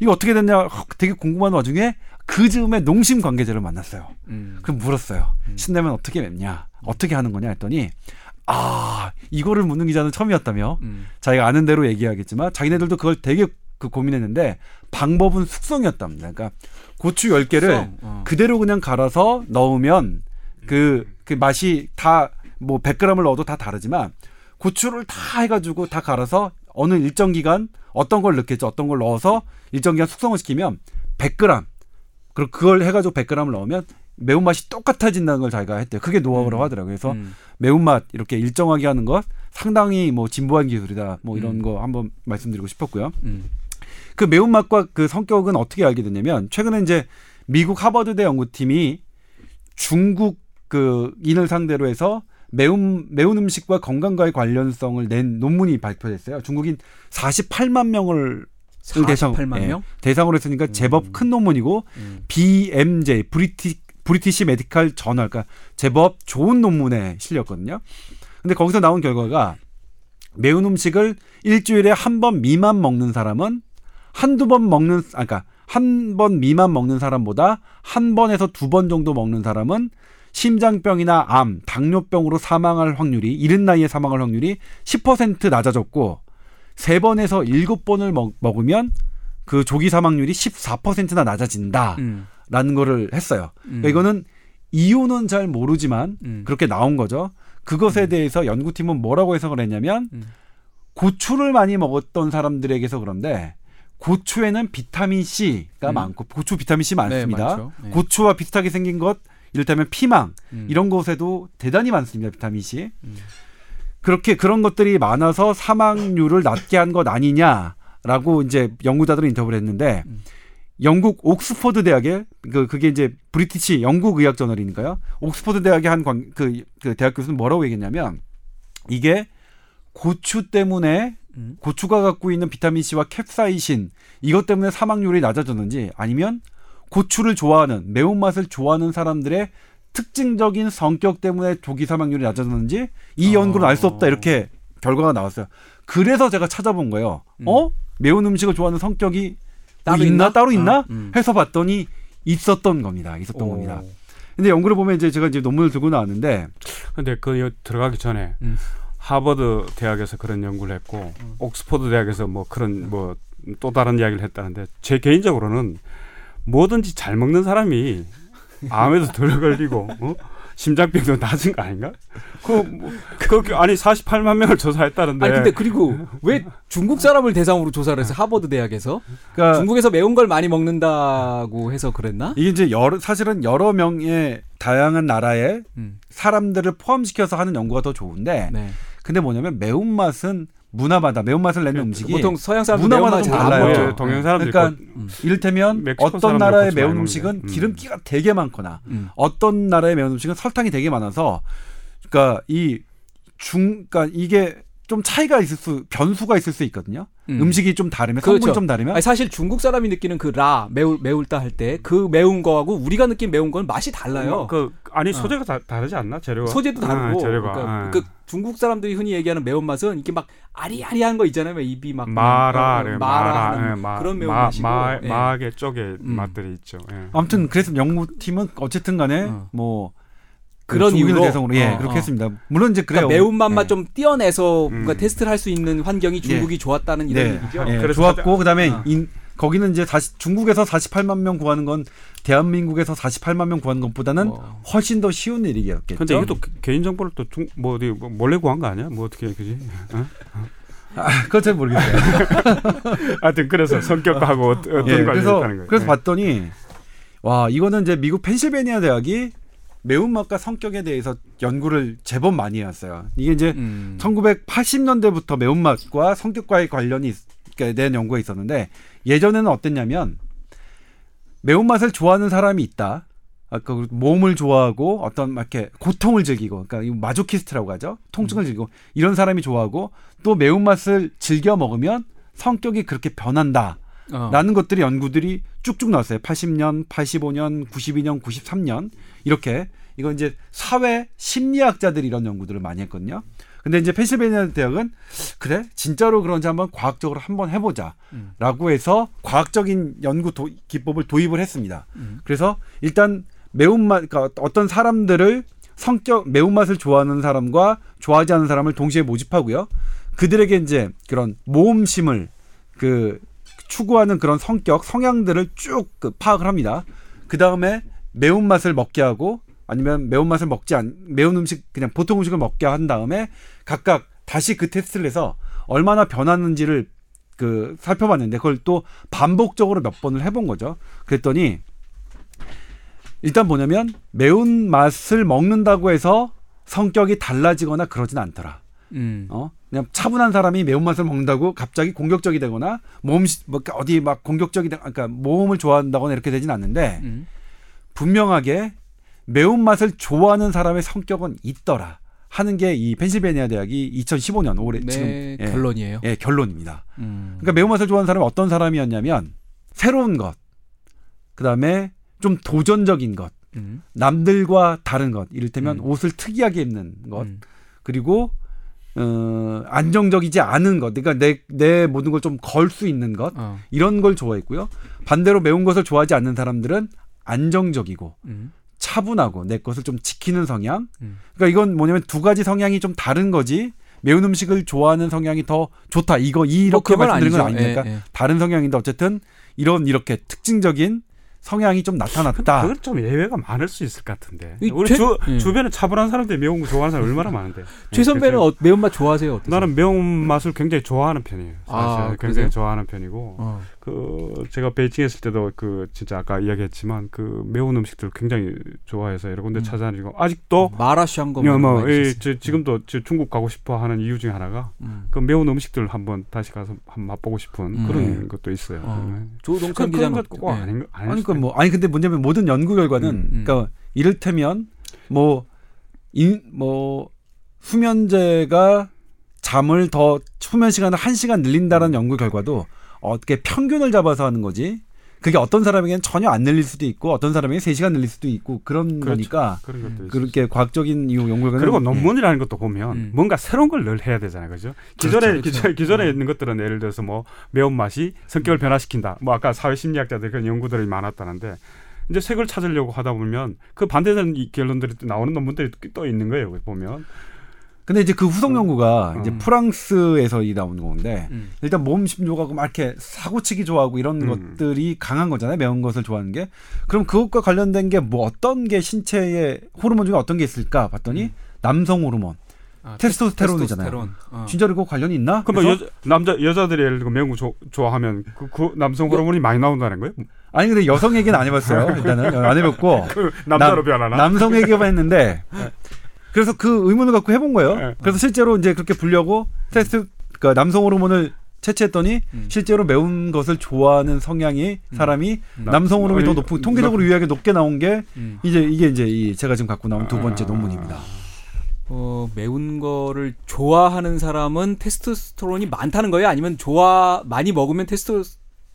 이거 어떻게 됐냐 헉, 되게 궁금한 와중에 그 즈음에 농심 관계자를 만났어요. 음. 그럼 물었어요. 음. 신라면 어떻게 맵냐? 어떻게 하는 거냐 했더니 아 이거를 묻는 기자는 처음이었다며 음. 자기가 아는 대로 얘기하겠지만 자기네들도 그걸 되게 그 고민했는데 방법은 숙성이었답니다. 그러니까 고추 10개를 성, 어. 그대로 그냥 갈아서 넣으면 그, 그 맛이 다 뭐 100g을 넣어도 다 다르지만 고추를 다 해가지고 다 갈아서 어느 일정 기간 어떤 걸 넣겠죠. 어떤 걸 넣어서 일정 기간 숙성을 시키면 100g. 그리고 그걸 해가지고 100g을 넣으면 매운맛이 똑같아진다는 걸 자기가 했대요. 그게 노하우라고 음. 하더라고요. 그래서 음. 매운맛 이렇게 일정하게 하는 것 상당히 뭐 진보한 기술이다. 뭐 이런 음. 거 한번 말씀드리고 싶었고요. 음. 그 매운맛과 그 성격은 어떻게 알게 됐냐면 최근에 이제 미국 하버드대 연구팀이 중국 그 인을 상대로 해서 매운 매운 음식과 건강과의 관련성을 낸 논문이 발표됐어요. 중국인 48만 명을 대상 48만 예, 명? 대상으로 했으니까 제법 음. 큰 논문이고 음. BMJ Briti British Medical Journal 그러니까 제법 좋은 논문에 실렸거든요. 근데 거기서 나온 결과가 매운 음식을 일주일에 한 번 미만 먹는 사람은 한두 번 먹는 아 그러니까 한번 미만 먹는 사람보다 한 번에서 두 번 정도 먹는 사람은 심장병이나 암, 당뇨병으로 사망할 확률이 이른 나이에 사망할 확률이 10% 낮아졌고 세 번에서 일곱 번을 먹, 먹으면 그 조기 사망률이 14%나 낮아진다라는 음. 거를 했어요. 음. 그러니까 이거는 이유는 잘 모르지만 음. 그렇게 나온 거죠. 그것에 대해서 연구팀은 뭐라고 해석을 했냐면 음. 고추를 많이 먹었던 사람들에게서 그런데 고추에는 비타민 C가 음. 많고 고추 비타민 C 많습니다. 네. 네. 고추와 비슷하게 생긴 것 이를테면 피망 음. 이런 것에도 대단히 많습니다. 비타민 C. 음. 그렇게 그런 것들이 많아서 사망률을 낮게 한 것 아니냐라고 이제 연구자들은 인터뷰를 했는데 음. 영국 옥스퍼드 대학의 그 그게 이제 브리티시 영국 의학 저널이니까요. 옥스퍼드 대학의 한그 그 대학 교수는 뭐라고 얘기했냐면 이게 고추 때문에 음. 고추가 갖고 있는 비타민 C와 캡사이신 이것 때문에 사망률이 낮아졌는지 아니면 고추를 좋아하는 매운맛을 좋아하는 사람들의 특징적인 성격 때문에 조기 사망률이 낮아졌는지 이 어. 연구는 알 수 없다 이렇게 결과가 나왔어요. 그래서 제가 찾아본 거예요. 음. 어? 매운 음식을 좋아하는 성격이 따로 있나? 있나? 따로 있나? 아, 음. 해서 봤더니 있었던 겁니다. 있었던 오. 겁니다. 근데 연구를 보면 이제 제가 이제 논문을 들고 나왔는데 근데 그 여- 들어가기 전에 음. 하버드 대학에서 그런 연구를 했고 음. 옥스퍼드 대학에서 뭐 그런 뭐 또 다른 이야기를 했다는데 제 개인적으로는 뭐든지 잘 먹는 사람이 암에도 덜 걸리고 어? 심장병도 낮은 거 아닌가? 그, 뭐, 그 아니 48만 명을 조사했다는데. 아니 근데 그리고 왜 중국 사람을 대상으로 조사를 해서 하버드 대학에서 그러니까 중국에서 매운 걸 많이 먹는다고 해서 그랬나? 이게 이제 여러 사실은 여러 명의 다양한 나라의 음. 사람들을 포함시켜서 하는 연구가 더 좋은데 네. 근데 뭐냐면 매운 맛은 문화마다 매운맛을 내는 음식이 보통 서양 사람들 문화마다 좀 달라요. 동양 사람들이 그러니까 그- 음. 이를테면 어떤 사람들 나라의 매운. 음식은 음. 기름기가 되게 많거나 음. 어떤 나라의 매운 음식은 설탕이 되게 많아서 그러니까 이 중 그러니까 이게 좀 차이가 있을 수 변수가 있을 수 있거든요. 음. 음. 식이좀 다르면 성분이 그렇죠. 좀 다르면 아니, 사실 중국 사람이 느끼는 그 라 매울 매울다 할 때 그 매운 거하고 우리가 느낀 매운 건 맛이 달라요. 그 아니 소재가 다, 다르지 않나 재료가? 소재도 다르고 아, 재료가. 그러니까 아. 그 중국 사람들이 흔히 얘기하는 매운 맛은 이게 막 아리아리한 거 있잖아요. 막 입이 막 마라, 어, 네, 마라 마라, 예, 마, 그런 마, 매운 맛이고 마, 예. 마개 쪽에 음. 맛들이 있죠. 예. 아무튼 그래서 연구팀은 어쨌든 간에 어. 뭐 그런 이유로 대상으로 예 어, 그렇게 어. 했습니다. 물론 이제 그래요. 그러니까 매운맛만 예. 좀 띄어내서 뭔가 음. 테스트를 할 수 있는 환경이 중국이 좋았다는 이런 네. 얘기죠. 예, 그래서 좋았고 그다음에 어. 인, 거기는 이제 다시 중국에서 48만 명 구하는 건 대한민국에서 48만 명 구하는 것보다는 뭐. 훨씬 더 쉬운 일이겠죠. 근데 이것도 개인 정보를 또뭐 어디 뭐 몰래 구한 거 아니야? 뭐 어떻게 그지? 어? 아, 그건 잘 모르겠어요. 하여튼 그래서 성격하고 어떤 예, 관련이 그래서 있다는 거예요. 그래서 예. 봤더니 와 이거는 이제 미국 펜실베니아 대학이 매운맛과 성격에 대해서 연구를 제법 많이 해왔어요. 이게 이제 음. 1980년대부터 매운맛과 성격과의 관련이 된 연구가 있었는데 예전에는 어땠냐면 매운맛을 좋아하는 사람이 있다. 아까 그 몸을 좋아하고 어떤 막 이렇게 고통을 즐기고 그러니까 이 마조키스트라고 하죠. 통증을 즐기고 이런 사람이 좋아하고 또 매운맛을 즐겨 먹으면 성격이 그렇게 변한다. 어. 라는 것들이 연구들이 쭉쭉 나왔어요. 80년, 85년, 92년, 93년 이렇게 이건 이제 사회 심리학자들이 이런 연구들을 많이 했거든요. 근데 이제 펜실베니아 대학은 그래 진짜로 그런지 한번 과학적으로 한번 음. 해보자라고 해서 과학적인 연구 도- 기법을 도입을 했습니다. 음. 그래서 일단 매운맛 그러니까 어떤 사람들을 성격 매운맛을 좋아하는 사람과 좋아하지 않는 사람을 동시에 모집하고요. 그들에게 이제 그런 모험심을 그 추구하는 그런 성격 성향들을 쭉 그 파악을 합니다. 그 다음에 매운맛을 먹게 하고 아니면 매운맛을 먹지 않 매운 음식 그냥 보통 음식을 먹게 한 다음에 각각 다시 그 테스트를 해서 얼마나 변하는지를 그 살펴봤는데 그걸 또 반복적으로 몇 번을 해본 거죠. 그랬더니 일단 뭐냐면 매운 맛을 먹는다고 해서 성격이 달라지거나 그러진 않더라. 음. 어 그냥 차분한 사람이 매운맛을 먹는다고 갑자기 공격적이 되거나 몸뭐 어디 막 공격적이 되 그러니까 모험을 좋아한다거나 이렇게 되진 않는데 음. 분명하게 매운맛을 좋아하는 사람의 성격은 있더라 하는 게 이 펜실베니아 대학이 2015년 올해 네, 지금 예, 결론이에요. 예, 결론입니다. 음. 그러니까 매운맛을 좋아하는 사람이 어떤 사람이었냐면 새로운 것, 그 다음에 좀 도전적인 것, 음. 남들과 다른 것, 이를테면 음. 옷을 특이하게 입는 것, 음. 그리고 어, 안정적이지 않은 것, 그러니까 내, 내 모든 걸 좀 걸 수 있는 것, 어. 이런 걸 좋아했고요. 반대로 매운 것을 좋아하지 않는 사람들은 안정적이고 음. 차분하고 내 것을 좀 지키는 성향. 음. 그러니까 이건 뭐냐면 두 가지 성향이 좀 다른 거지. 매운 음식을 좋아하는 성향이 더 좋다. 이거 뭐 이렇게 그건 말씀드린 건. 아니니까 예, 예. 다른 성향인데 어쨌든 이런 이렇게 특징적인 성향이 좀 나타났다. 그건 좀 예외가 많을 수 있을 것 같은데. 이 우리 최- 주, 예. 주변에 차분한 사람들 매운 거 좋아하는 사람 얼마나 많은데. 최 선배는 그래서 어, 매운맛 좋아하세요? 어떠세요? 나는 매운 맛을 굉장히 좋아하는 편이에요. 사실 아, 굉장히 그러세요? 좋아하는 편이고 어. 그 제가 베이징에 있을 때도 그 진짜 아까 이야기했지만 그 매운 음식들 굉장히 좋아해서 여러 군데 음. 찾아다니고 아직도 마라샹궈 뭐, 뭐 뭐, 이, 저, 지금도 저 중국 가고 싶어 하는 이유 중에 하나가 음. 그 매운 음식들 한번 다시 가서 한번 맛보고 싶은 음. 그런 네. 것도 있어요. 어. 네. 조동찬 기자는 예. 아닌 거 아닐 아니 수도 그뭐 아니 근데 뭐냐면 모든 연구 결과는 음, 음. 그러니까 이를테면 뭐인뭐 수면제가 잠을 더 수면 시간을 한 시간 늘린다는 연구 결과도 어떻게 평균을 잡아서 하는 거지. 그게 어떤 사람에게는 전혀 안 늘릴 수도 있고 어떤 사람에게 세 시간 늘릴 수도 있고 그런 그렇죠. 거니까. 그렇게 과학적인 이유 연구 결과는 그리고 예. 논문이라는 것도 보면 음. 뭔가 새로운 걸 늘 해야 되잖아요, 그죠? 기존에 그렇죠. 기존, 기존에 있는 것들은 예를 들어서 뭐 매운 맛이 성격을 변화시킨다. 뭐 아까 사회 심리학자들 그런 연구들이 많았다는데 이제 색을 찾으려고 하다 보면 그 반대되는 이 결론들이 또 나오는 논문들이 또 있는 거예요. 보면 근데 이제 그 후속 연구가 음. 이제 프랑스에서 이 나온 건데 음. 일단 몸 심조하고 막 이렇게 사고치기 좋아하고 이런 음. 것들이 강한 거잖아요. 매운 것을 좋아하는 게. 그럼 그것과 관련된 게 뭐 어떤 게 신체에 호르몬 중에 어떤 게 있을까 봤더니 음. 남성 호르몬. 아, 테스토스테론이잖아요. 테스토스테론. 어. 진짜로 그거 관련이 있나? 그럼 그래서 여, 남자 여자들이 예를 들어 매운 거 조- 좋아하면 그, 그 남성 호르몬이 많이 나온다는 거예요? 아니 근데 여성 얘기는 안 해봤어요. 일단은 안 해봤고 그 남자로 남- 변하나? 남성 얘기만 했는데 그래서 그 의문을 갖고 해본 거예요. 네. 그래서 실제로 이제 그렇게 불려고 테스트 그러니까 남성 호르몬을 채취했더니 음. 실제로 매운 것을 좋아하는 성향이 사람이 음. 남성 호르몬이 더 높은 통계적으로 유의하게 높게 나온 게 음. 이제 이게 이제 이 제가 지금 갖고 나온 두 번째 아. 논문입니다. 어, 매운 거를 좋아하는 사람은 테스토스테론이 많다는 거예요? 아니면 좋아 많이 먹으면 테스토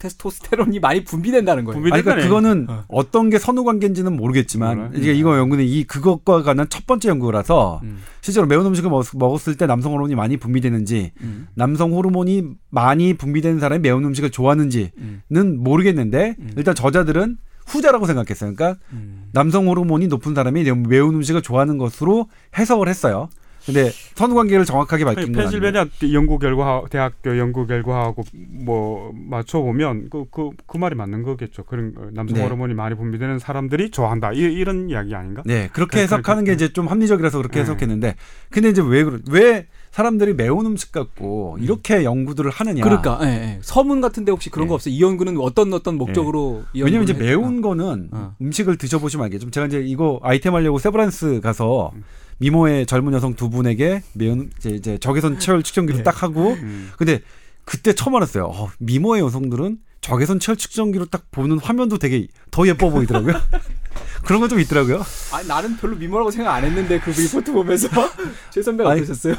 테스토스테론이 많이 분비된다는 거예요? 분비- 아니, 그러니까 분비된다네. 그거는 어. 어. 떤게 선후 관계인지는 모르겠지만 몰라요. 이게 이거 연구는 이 그것과 관한 첫 번째 연구라서 음. 실제로 매운 음식을 먹, 먹었을 때 남성 호르몬이 많이 분비되는지 음. 남성 호르몬이 많이 분비되는 사람이 매운 음식을 좋아하는지는 음. 모르겠는데 음. 일단 저자들은 후자라고 생각했어요. 그러니까 음. 남성 호르몬이 높은 사람이 매운 음식을 좋아하는 것으로 해석을 했어요. 근데 선후 관계를 정확하게 밝힌 건. 펜실베니아 연구 결과 대학교 연구 결과하고 뭐 맞춰 보면 그그그 말이 맞는 거겠죠. 그런 어, 남성 네. 호르몬이 많이 분비되는 사람들이 좋아한다. 이, 이런 이야기 아닌가? 네, 그렇게 그- 해석하는 게 그- 이제 좀 합리적이라서 그렇게 네. 해석했는데, 근데 이제 왜, 그러- 왜 사람들이 매운 음식 갖고 이렇게 연구들을 하느냐. 그러니까 예, 예. 서문 같은데 혹시 그런 예. 거 없어요? 이 연구는 어떤 어떤 목적으로 이 왜냐면 이제 매운 했- 거는 어. 음식을 드셔보시면 알겠지만 제가 이제 이거 아이템 하려고 세브란스 가서 음. 미모의 젊은 여성 두 분에게 매운 이제, 이제 적외선 체열 측정기를 예. 딱 하고 음. 근데 그때 처음 알았어요. 어, 미모의 여성들은 적외선 체열 측정기로 딱 보는 화면도 되게 더 예뻐 보이더라고요. 그런 건 좀 있더라고요. 아, 나는 별로 미모라고 생각 안 했는데 그 리포트 보면서 최 선배 아니, 어떠셨어요?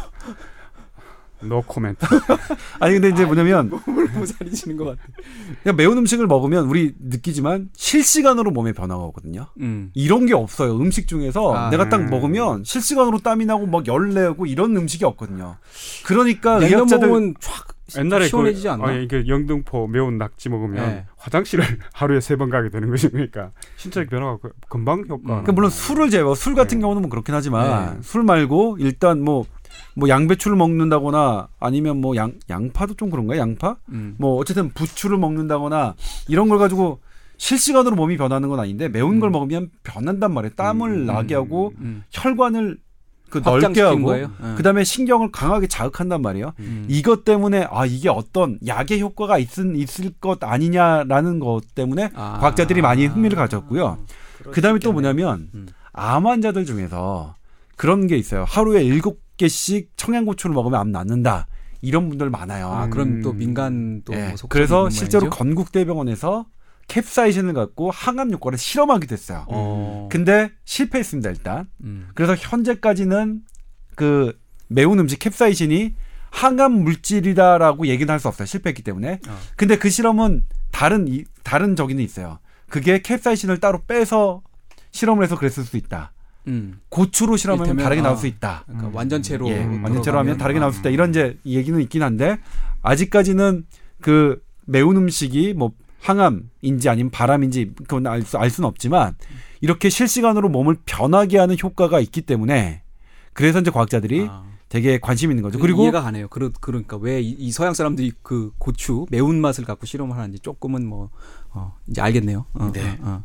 no comment. 아니 근데 이제 뭐냐면 몸을 보살이시는 것 같아. 그냥 매운 음식을 먹으면 우리 느끼지만 실시간으로 몸에 변화가 오거든요. 음. 이런 게 없어요. 음식 중에서 아, 내가 딱 음. 먹으면 실시간으로 땀이 나고 막 열내고 이런 음식이 없거든요. 그러니까 냉면 의학자들 먹으면 촥 옛날에 시원해지지 그, 않나? 어, 이게 영등포 매운 낙지 먹으면 네. 화장실을 하루에 세 번 가게 되는 것이 그러니까 신체적 변화가 그- 금방 효과. 그러니까 물론 술을 제외 술 같은 네. 경우는 뭐 그렇긴 하지만 네. 술 말고 일단 뭐뭐 양배추를 먹는다거나 아니면 뭐 양 양파도 좀 그런가요? 양파? 음. 뭐 어쨌든 부추를 먹는다거나 이런 걸 가지고 실시간으로 몸이 변하는 건 아닌데 매운 걸 음. 먹으면 변한단 말이에요. 땀을 음. 나게 하고 음. 혈관을 그 넓게 하고 거예요? 예. 그다음에 신경을 강하게 자극한단 말이에요. 음. 이것 때문에 아 이게 어떤 약의 효과가 있, 있을 것 아니냐라는 것 때문에 아. 과학자들이 많이 흥미를 가졌고요. 그럴 그다음에 수 또. 뭐냐면 음. 암 환자들 중에서 그런 게 있어요. 하루에 일곱 개씩 청양고추를 먹으면 암 낫는다. 이런 분들 많아요. 아, 그럼 또 음. 민간 또 예, 속성이 그래서 실제로? 건국대병원에서 캡사이신을 갖고 항암 효과를 실험하기도 했어요. 어. 근데 실패했습니다 일단. 음. 그래서 현재까지는 그 매운 음식 캡사이신이 항암 물질이다라고 얘기는 할 수 없어요. 실패했기 때문에. 어. 근데 그 실험은 다른 이, 다른 적이는 있어요. 그게 캡사이신을 따로 빼서 실험을 해서 그랬을 수 있다. 음. 고추로 실험하면 이를테면, 다르게 나올 아. 수 있다. 그러니까 음. 완전체로 예, 음, 완전체로 하면 다르게 나올 수 있다. 아. 이런 이제 얘기는 있긴 한데 아직까지는 그 매운 음식이 뭐 항암인지 아니면 바람인지 그건 알, 수, 알 수는 없지만 이렇게 실시간으로 몸을 변하게 하는 효과가 있기 때문에 그래서 이제 과학자들이 아. 되게 관심 있는 거죠. 그 그리고 이해가 가네요. 그러, 그러니까 왜 이 서양 사람들이 그 고추 매운 맛을 갖고 실험을 하는지 조금은 뭐 어, 이제 알겠네요. 어, 네. 어, 어.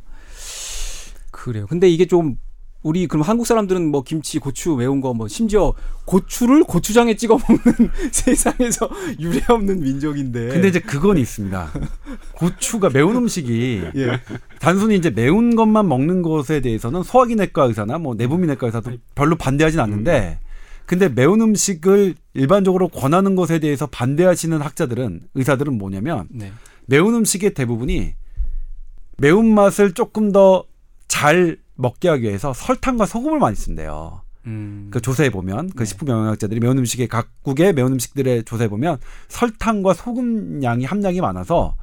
그래요. 근데 이게 좀 우리 그럼 한국 사람들은 뭐 김치, 고추 매운 거 뭐 심지어 고추를 고추장에 찍어 먹는 세상에서 유례 없는 민족인데. 근데 이제 그건 있습니다. 고추가 매운 음식이 예. 단순히 이제 매운 것만 먹는 것에 대해서는 소화기내과 의사나 뭐 내부민내과 의사도 별로 반대하진 않는데 근데 매운 음식을 일반적으로 권하는 것에 대해서 반대하시는 학자들은 의사들은 뭐냐면 네. 매운 음식의 대부분이 매운맛을 조금 더잘 먹게 하기 위해서 설탕과 소금을 많이 쓴대요. 음. 그 조사해 보면 그 네. 식품 영양학자들이 매운 음식의 각국의 매운 음식들의 조사해 보면 설탕과 소금 양이 함량이 많아서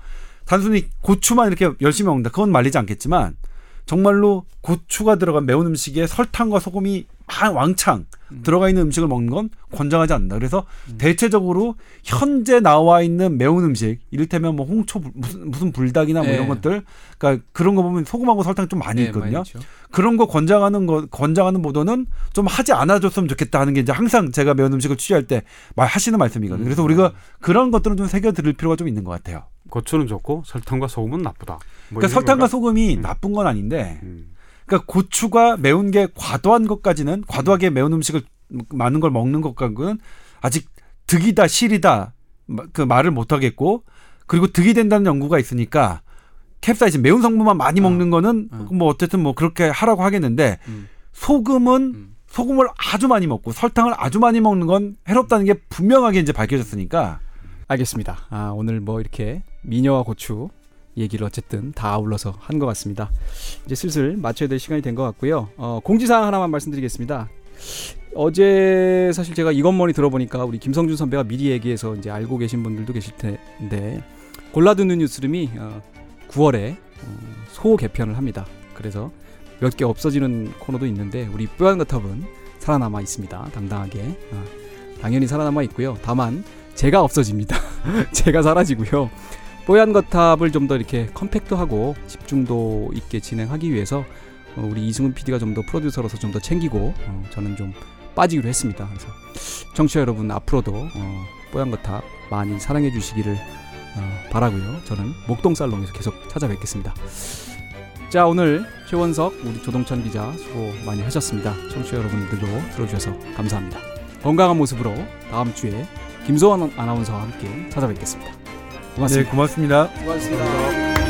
단순히 고추만 이렇게 열심히 먹는다 그건 말리지 않겠지만 정말로 고추가 들어간 매운 음식에 설탕과 소금이 막 왕창 음. 들어가 있는 음식을 먹는 건 권장하지 않는다. 그래서 음. 대체적으로 현재 나와 있는 매운 음식, 이를테면 뭐 홍초 불- 무슨 무슨 불닭이나 뭐 네. 이런 것들, 그러니까 그런 거 보면 소금하고 설탕 좀 많이 네, 있거든요. 있죠. 그런 거 권장하는 거 권장하는 보도는 좀 하지 않아줬으면 좋겠다 하는 게 이제 항상 제가 매운 음식을 취할 때 말 하시는 말씀이거든요. 그래서 음. 우리가 그런 것들은 좀 새겨 들을 필요가 좀 있는 것 같아요. 고추는 좋고 설탕과 소금은 나쁘다. 뭐 그러니까 설탕과 건가? 소금이 음. 나쁜 건 아닌데, 음. 그러니까 고추가 매운 게 과도한 것까지는 과도하게 매운 음식을 많은 걸 먹는 것과는 아직 득이다 실이다 마- 그 말을 못 하겠고 그리고 득이 된다는 연구가 있으니까 캡사이신 매운 성분만 많이 아. 먹는 거는 아. 뭐 어쨌든 뭐 그렇게 하라고 하겠는데 음. 소금은 음. 소금을 아주 많이 먹고 설탕을 아주 많이 먹는 건 해롭다는 게 분명하게 이제 밝혀졌으니까 알겠습니다. 아, 오늘 뭐 이렇게 미녀와 고추 얘기를 어쨌든 다 아울러서 한 것 같습니다. 이제 슬슬 마쳐야 될 시간이 된 것 같고요. 어, 공지사항 하나만 말씀드리겠습니다. 어제 사실 제가 이것머니 들어보니까 우리 김성준 선배가 미리 얘기해서 이제 알고 계신 분들도 계실 텐데 골라듣는 뉴스룸이 어, 9월에 어, 소 개편을 합니다. 그래서 몇 개 없어지는 코너도 있는데 우리 뽀얀거탑은 살아남아 있습니다. 당당하게 어, 당연히 살아남아 있고요. 다만 제가 없어집니다. 제가 사라지고요. 뽀얀 거탑을 좀 더 이렇게 컴팩트하고 집중도 있게 진행하기 위해서 어, 우리 이승훈 PD가 좀 더 프로듀서로서 좀 더 챙기고 어, 저는 좀 빠지기로 했습니다. 그래서 청취자 여러분 앞으로도 어, 뽀얀 거탑 많이 사랑해 주시기를 어, 바라고요. 저는 목동 살롱에서 계속 찾아뵙겠습니다. 자 오늘 최원석 우리 조동찬 기자 수고 많이 하셨습니다. 청취자 여러분들도 들어주셔서 감사합니다. 건강한 모습으로 다음 주에 김소원 아나운서와 함께 찾아뵙겠습니다. 고맙습니다. 네 고맙습니다. 고맙습니다.